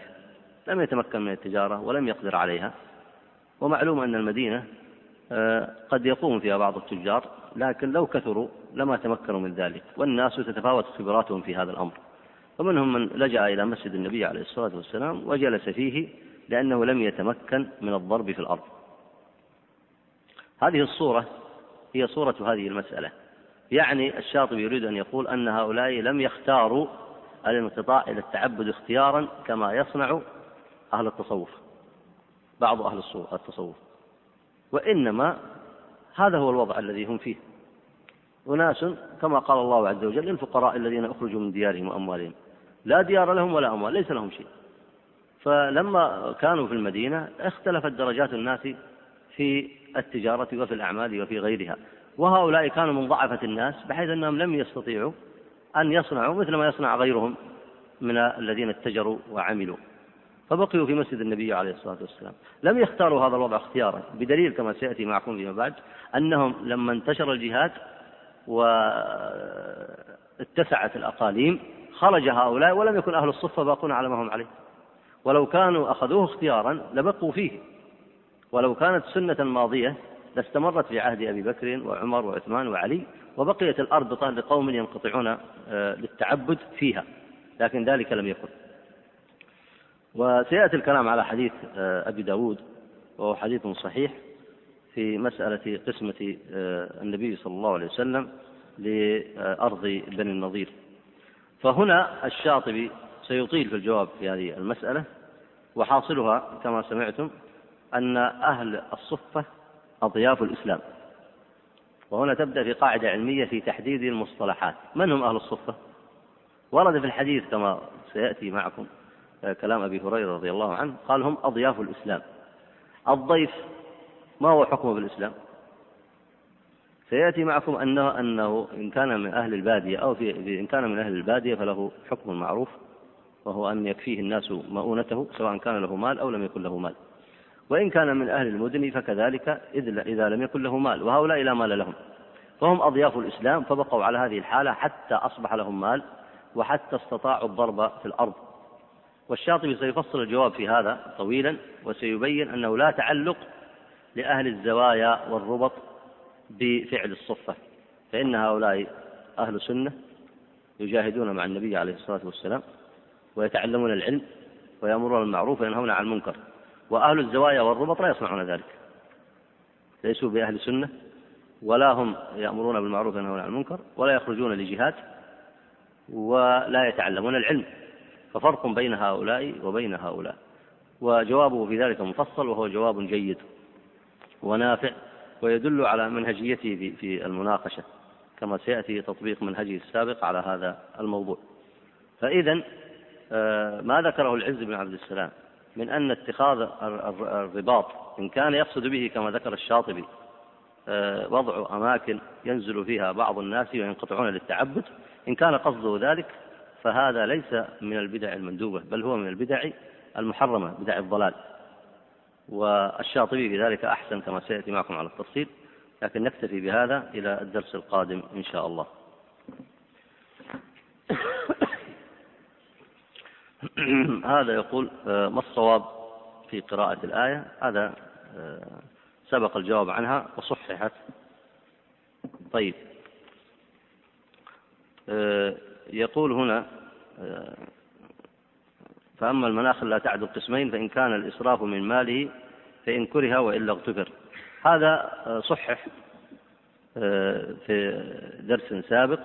لم يتمكن من التجارة ولم يقدر عليها. ومعلوم أن المدينة قد يقوم فيها بعض التجار لكن لو كثروا لما تمكنوا من ذلك والناس تتفاوت خبراتهم في هذا الأمر. ومنهم من لجأ إلى مسجد النبي عليه الصلاة والسلام وجلس فيه لأنه لم يتمكن من الضرب في الأرض. هذه الصورة هي صورة هذه المسألة. يعني الشاطبي يريد أن يقول أن هؤلاء لم يختاروا الانقطاع إلى التعبد اختيارا كما يصنع أهل التصوف بعض أهل التصوف. وإنما هذا هو الوضع الذي هم فيه. أناس كما قال الله عز وجل للفقراء الذين أخرجوا من ديارهم وأموالهم لا ديار لهم ولا أموال ليس لهم شيء. فلما كانوا في المدينة اختلفت درجات الناس في التجارة وفي الأعمال وفي غيرها. وهؤلاء كانوا من ضعفة الناس بحيث أنهم لم يستطيعوا أن يصنعوا مثل ما يصنع غيرهم من الذين اتجروا وعملوا. فبقيوا في مسجد النبي عليه الصلاة والسلام. لم يختاروا هذا الوضع اختيارا بدليل كما سيأتي معكم فيما بعد أنهم لما انتشر الجهاد واتسعت الأقاليم خرج هؤلاء ولم يكن أهل الصفة باقون على ما هم عليه. ولو كانوا أخذوه اختيارا لبقوا فيه. ولو كانت سنة ماضية لاستمرت في عهد أبي بكر وعمر وعثمان وعلي وبقيت الأرض لقوم ينقطعون آه، للتعبد فيها. لكن ذلك لم يكن. وسيأتي الكلام على حديث آه، أبي داود وهو حديث صحيح في مسألة قسمة آه، النبي صلى الله عليه وسلم لأرض بني النضير. فهنا الشاطبي سيطيل في الجواب في هذه المسألة وحاصلها كما سمعتم أن أهل الصفة أضياف الإسلام. وهنا تبدأ في قاعدة علمية في تحديد المصطلحات. من هم أهل الصفة؟ ورد في الحديث كما سيأتي معكم. كلام أبي هريرة رضي الله عنه قال هم أضياف الإسلام. الضيف ما هو حكمه بالإسلام؟ سيأتي معكم أنه أنه إن كان من أهل البادية أو في إن كان من أهل البادية فله حكم معروف وهو أن يكفيه الناس مؤونته سواء كان له مال أو لم يكن له مال. وإن كان من أهل المدن فكذلك إذا لم يكن له مال وهؤلاء لا مال لهم. فهم أضياف الإسلام فبقوا على هذه الحالة حتى أصبح لهم مال وحتى استطاعوا الضرب في الأرض. والشاطبي سيفصل الجواب في هذا طويلا وسيبين أنه لا تعلق لأهل الزوايا والربط بفعل الصفة فإن هؤلاء أهل سنة يجاهدون مع النبي عليه الصلاة والسلام ويتعلمون العلم ويأمرون بالمعروف وينهون عن المنكر وأهل الزوايا والربط لا يصنعون ذلك ليسوا بأهل سنة ولا هم يأمرون بالمعروف وينهون عن المنكر ولا يخرجون لجهاد ولا يتعلمون العلم. ففرق بين هؤلاء وبين هؤلاء. وجوابه في ذلك مفصل وهو جواب جيد ونافع ويدل على منهجيته في المناقشة كما سيأتي تطبيق منهجه السابق على هذا الموضوع. فإذا آه، ما ذكره العز بن عبد السلام من أن اتخاذ الرباط إن كان يقصد به كما ذكر الشاطبي آه، وضع أماكن ينزل فيها بعض الناس وينقطعون للتعبد إن كان قصده ذلك فهذا ليس من البدع المندوبة بل هو من البدع المحرمة بدع الضلال. والشاطبي بذلك أحسن كما سيأتي معكم على التفصيل لكن نكتفي بهذا إلى الدرس القادم إن شاء الله. *coughs* هذا يقول آه، ما الصواب في قراءة الآية؟ هذا آه، سبق الجواب عنها وصححت. طيب. آه، يقول هنا فأما المناخ لا تعدو قسمين فإن كان الإسراف من ماله فإن كره وإلا اغتفر هذا صحح في درس سابق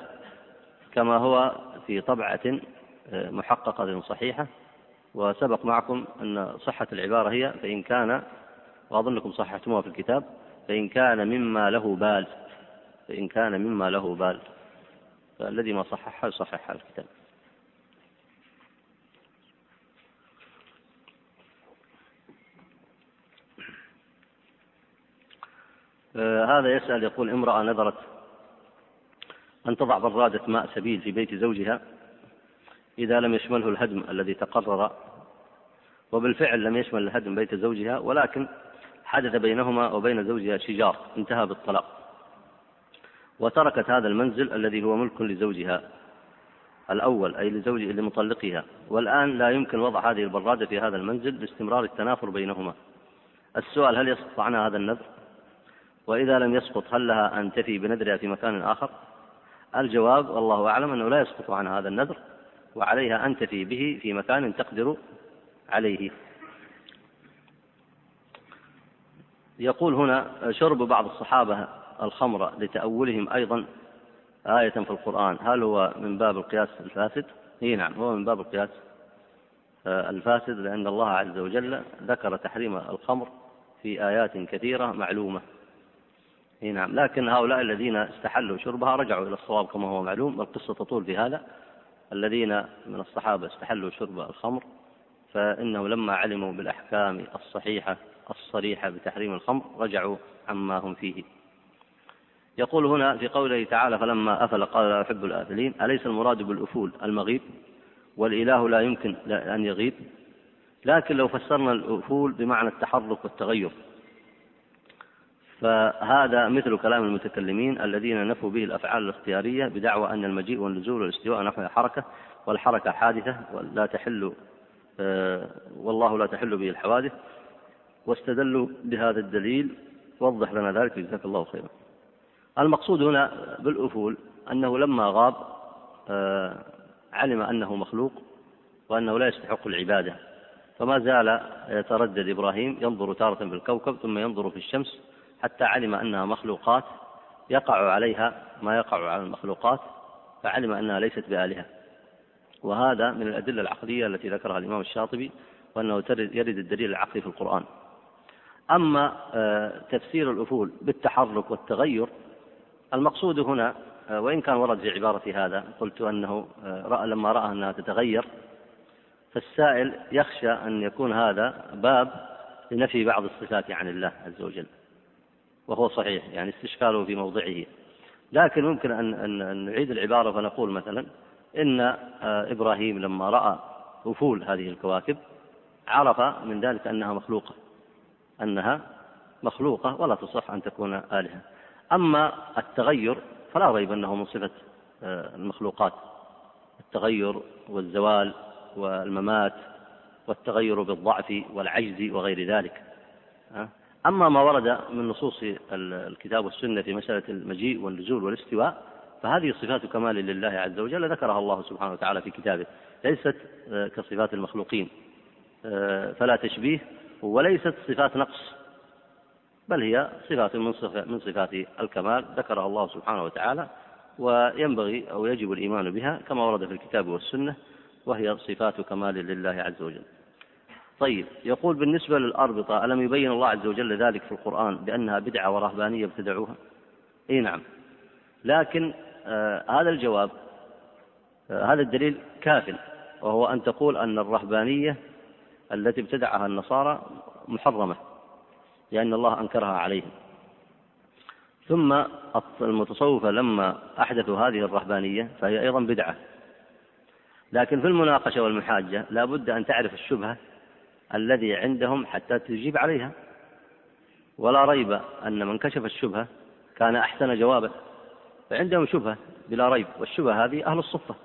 كما هو في طبعة محققة صحيحة وسبق معكم أن صحة العبارة هي فإن كان وأظنكم صححتموها في الكتاب فإن كان مما له بال فإن كان مما له بال. فالذي ما صححها يصححها الكتاب. آه هذا يسأل يقول امرأة نذرت أن تضع برادة ماء سبيل في بيت زوجها إذا لم يشمله الهدم الذي تقرر وبالفعل لم يشمل الهدم بيت زوجها ولكن حدث بينهما وبين زوجها شجار انتهى بالطلاق. وتركت هذا المنزل الذي هو ملك لزوجها. الأول أي لزوج لمطلقها. والآن لا يمكن وضع هذه البرادة في هذا المنزل لاستمرار التنافر بينهما. السؤال هل يسقط عنها هذا النذر؟ وإذا لم يسقط هل لها أن تفي بنذرها في مكان آخر؟ الجواب والله أعلم أنه لا يسقط عنها هذا النذر وعليها أن تفي به في مكان تقدر عليه. يقول هنا شرب بعض الصحابة الخمر لتأولهم أيضا آية في القرآن. هل هو من باب القياس الفاسد؟ إي نعم هو من باب القياس الفاسد لأن الله عز وجل ذكر تحريم الخمر في آيات كثيرة معلومة. إي نعم لكن هؤلاء الذين استحلوا شربها رجعوا إلى الصواب كما هو معلوم. القصة تطول في هذا. الذين من الصحابة استحلوا شرب الخمر فإنه لما علموا بالأحكام الصحيحة الصريحة بتحريم الخمر رجعوا عما هم فيه. يقول هنا في قوله تعالى فلما أفل قال لا أحب الآفلين أليس المراد بالأفول؟ المغيب؟ والإله لا يمكن أن يغيب. لكن لو فسرنا الأفول بمعنى التحرك والتغير. فهذا مثل كلام المتكلمين الذين نفوا به الأفعال الاختيارية بدعوى أن المجيء والنزول والاستواء نحو حركة والحركة حادثة ولا تحل آه، والله لا تحل به الحوادث. واستدلوا بهذا الدليل وضح لنا ذلك. جزاك الله خيرا. المقصود هنا بالأفول أنه لما غاب آه، علم أنه مخلوق وأنه لا يستحق العبادة. فما زال يتردد إبراهيم ينظر تارة في الكوكب ثم ينظر في الشمس حتى علم أنها مخلوقات يقع عليها ما يقع على المخلوقات فعلم أنها ليست بآلهة. وهذا من الأدلة العقلية التي ذكرها الإمام الشاطبي وأنه يرد الدليل العقلي في القرآن. أما آه، تفسير الأفول بالتحرك والتغير المقصود هنا آه، وإن كان ورد في عبارة هذا قلت أنه آه، رأى لما رأى أنها تتغير فالسائل يخشى أن يكون هذا باب لنفي بعض الصفات عن الله عز وجل وهو صحيح يعني استشكاله في موضعه. لكن ممكن أن, أن نعيد العبارة فنقول مثلا إن آه، إبراهيم لما رأى أفول هذه الكواكب عرف من ذلك أنها مخلوقة أنها مخلوقة ولا تصح أن تكون آلهة. أما التغير فلا ريب أنه من صفة آه، المخلوقات. التغير والزوال والممات والتغير بالضعف والعجز وغير ذلك أما ما ورد من نصوص الكتاب والسنة في مسألة المجيء والنزول والاستواء فهذه صفات كمال لله عز وجل ذكرها الله سبحانه وتعالى في كتابه. ليست آه، كصفات المخلوقين آه، فلا تشبيه وليست صفات نقص. بل هي صفات من صفات من صفات الكمال ذكرها الله سبحانه وتعالى وينبغي أو يجب الإيمان بها كما ورد في الكتاب والسنة وهي صفات كمال لله عز وجل. طيب يقول بالنسبة للأربطة ألم يبين الله عز وجل ذلك في القرآن بأنها بدعة ورهبانية ابتدعوها؟ إي نعم. لكن آه هذا الجواب آه هذا الدليل كاف وهو أن تقول أن الرهبانية التي ابتدعها النصارى محرمة لأن الله أنكرها عليهم. ثم المتصوفة لما أحدثوا هذه الرهبانية فهي أيضا بدعة. لكن في المناقشة والمحاجة لا بد أن تعرف الشبهة الذي عندهم حتى تجيب عليها. ولا ريب أن من كشف الشبهة كان أحسن جوابا فعندهم شبهة بلا ريب والشبهة هذه أهل الصفة.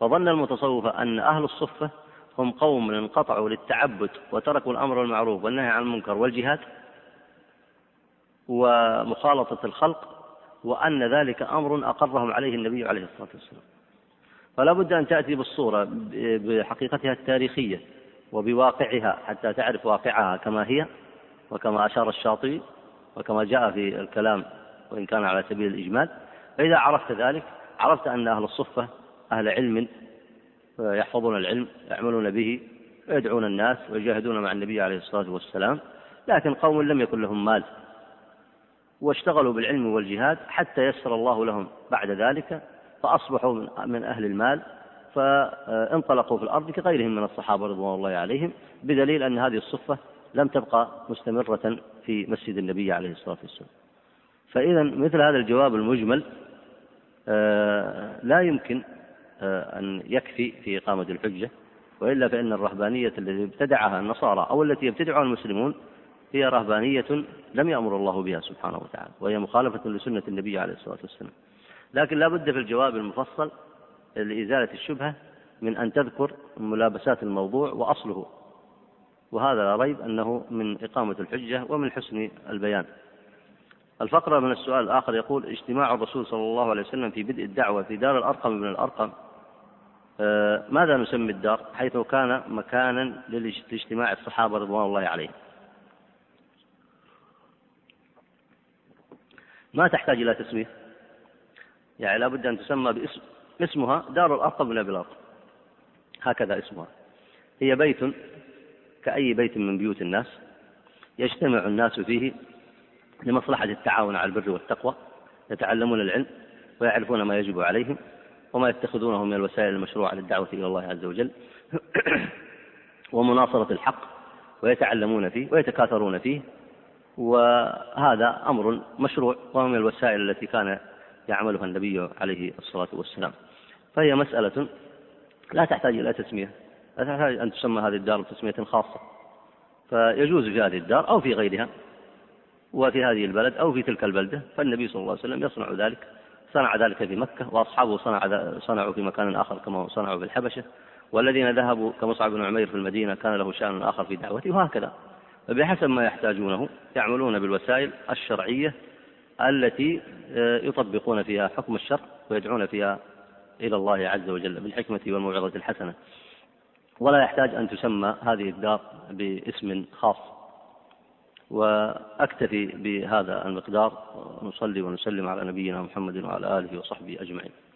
فظن المتصوفة أن أهل الصفة هم قوم انقطعوا للتعبد وتركوا الأمر بالمعروف والنهي عن المنكر والجهاد ومخالطة الخلق وأن ذلك أمر أقرهم عليه النبي عليه الصلاة والسلام. فلا بد أن تأتي بالصورة بحقيقتها التاريخية وبواقعها حتى تعرف واقعها كما هي وكما أشار الشاطبي وكما جاء في الكلام وإن كان على سبيل الإجمال. فإذا عرفت ذلك عرفت أن أهل الصفة أهل علم يحفظون العلم يعملون به ويدعون الناس ويجاهدون مع النبي عليه الصلاة والسلام. لكن قوم لم يكن لهم مال واشتغلوا بالعلم والجهاد حتى يسر الله لهم بعد ذلك فأصبحوا من أهل المال فانطلقوا في الأرض كغيرهم من الصحابة رضوان الله عليهم بدليل أن هذه الصفة لم تبقى مستمرة في مسجد النبي عليه الصلاة والسلام. فإذا مثل هذا الجواب المجمل آه، لا يمكن أن يكفي في إقامة الحجة وإلا فإن الرهبانية التي ابتدعها النصارى أو التي يبتدعها المسلمون هي رهبانية لم يأمر الله بها سبحانه وتعالى وهي مخالفة لسنة النبي عليه الصلاة والسلام. لكن لا بد في الجواب المفصل لإزالة الشبهة من أن تذكر ملابسات الموضوع وأصله. وهذا لا ريب أنه من إقامة الحجة ومن حسن البيان. الفقرة من السؤال الآخر يقول اجتماع الرسول صلى الله عليه وسلم في بدء الدعوة في دار الأرقم بن الأرقم آه، ماذا نسمي الدار؟ حيث كان مكانا لاجتماع الصحابة رضوان الله عليهم. ما تحتاج إلى تسمية. يعني لابد أن تسمى باسم اسمها دار الأرقم أبي الأرقم هكذا اسمها. هي بيت كأي بيت من بيوت الناس يجتمع الناس فيه لمصلحة التعاون على البر والتقوى يتعلمون العلم ويعرفون ما يجب عليهم وما يتخذونه من الوسائل المشروعة للدعوة إلى الله عز وجل. *clears throat* ومناصرة الحق ويتعلمون فيه ويتكاثرون فيه. وهذا أمر مشروع وهو من الوسائل التي كان يعملها النبي عليه الصلاة والسلام. فهي مسألة لا تحتاج إلى تسمية. لا تحتاج أن تسمى هذه الدار بتسمية خاصة. فيجوز في هذه الدار أو في غيرها وفي هذه البلد أو في تلك البلدة. فالنبي صلى الله عليه وسلم يصنع ذلك. صنع ذلك في مكة وأصحابه صنع صنعوا في مكان آخر كما صنعوا في الحبشة. والذين ذهبوا كمصعب بن عمير في المدينة كان له شأن آخر في دعوته وهكذا. فبحسب ما يحتاجونه يعملون بالوسائل الشرعية التي آه، يطبقون فيها حكم الشرع ويدعون فيها إلى الله عز وجل بالحكمة والموعظة الحسنة. ولا يحتاج أن تسمى هذه الدار باسم خاص. وأكتفي بهذا المقدار ونصلي ونسلم على نبينا محمد وعلى آله وصحبه أجمعين.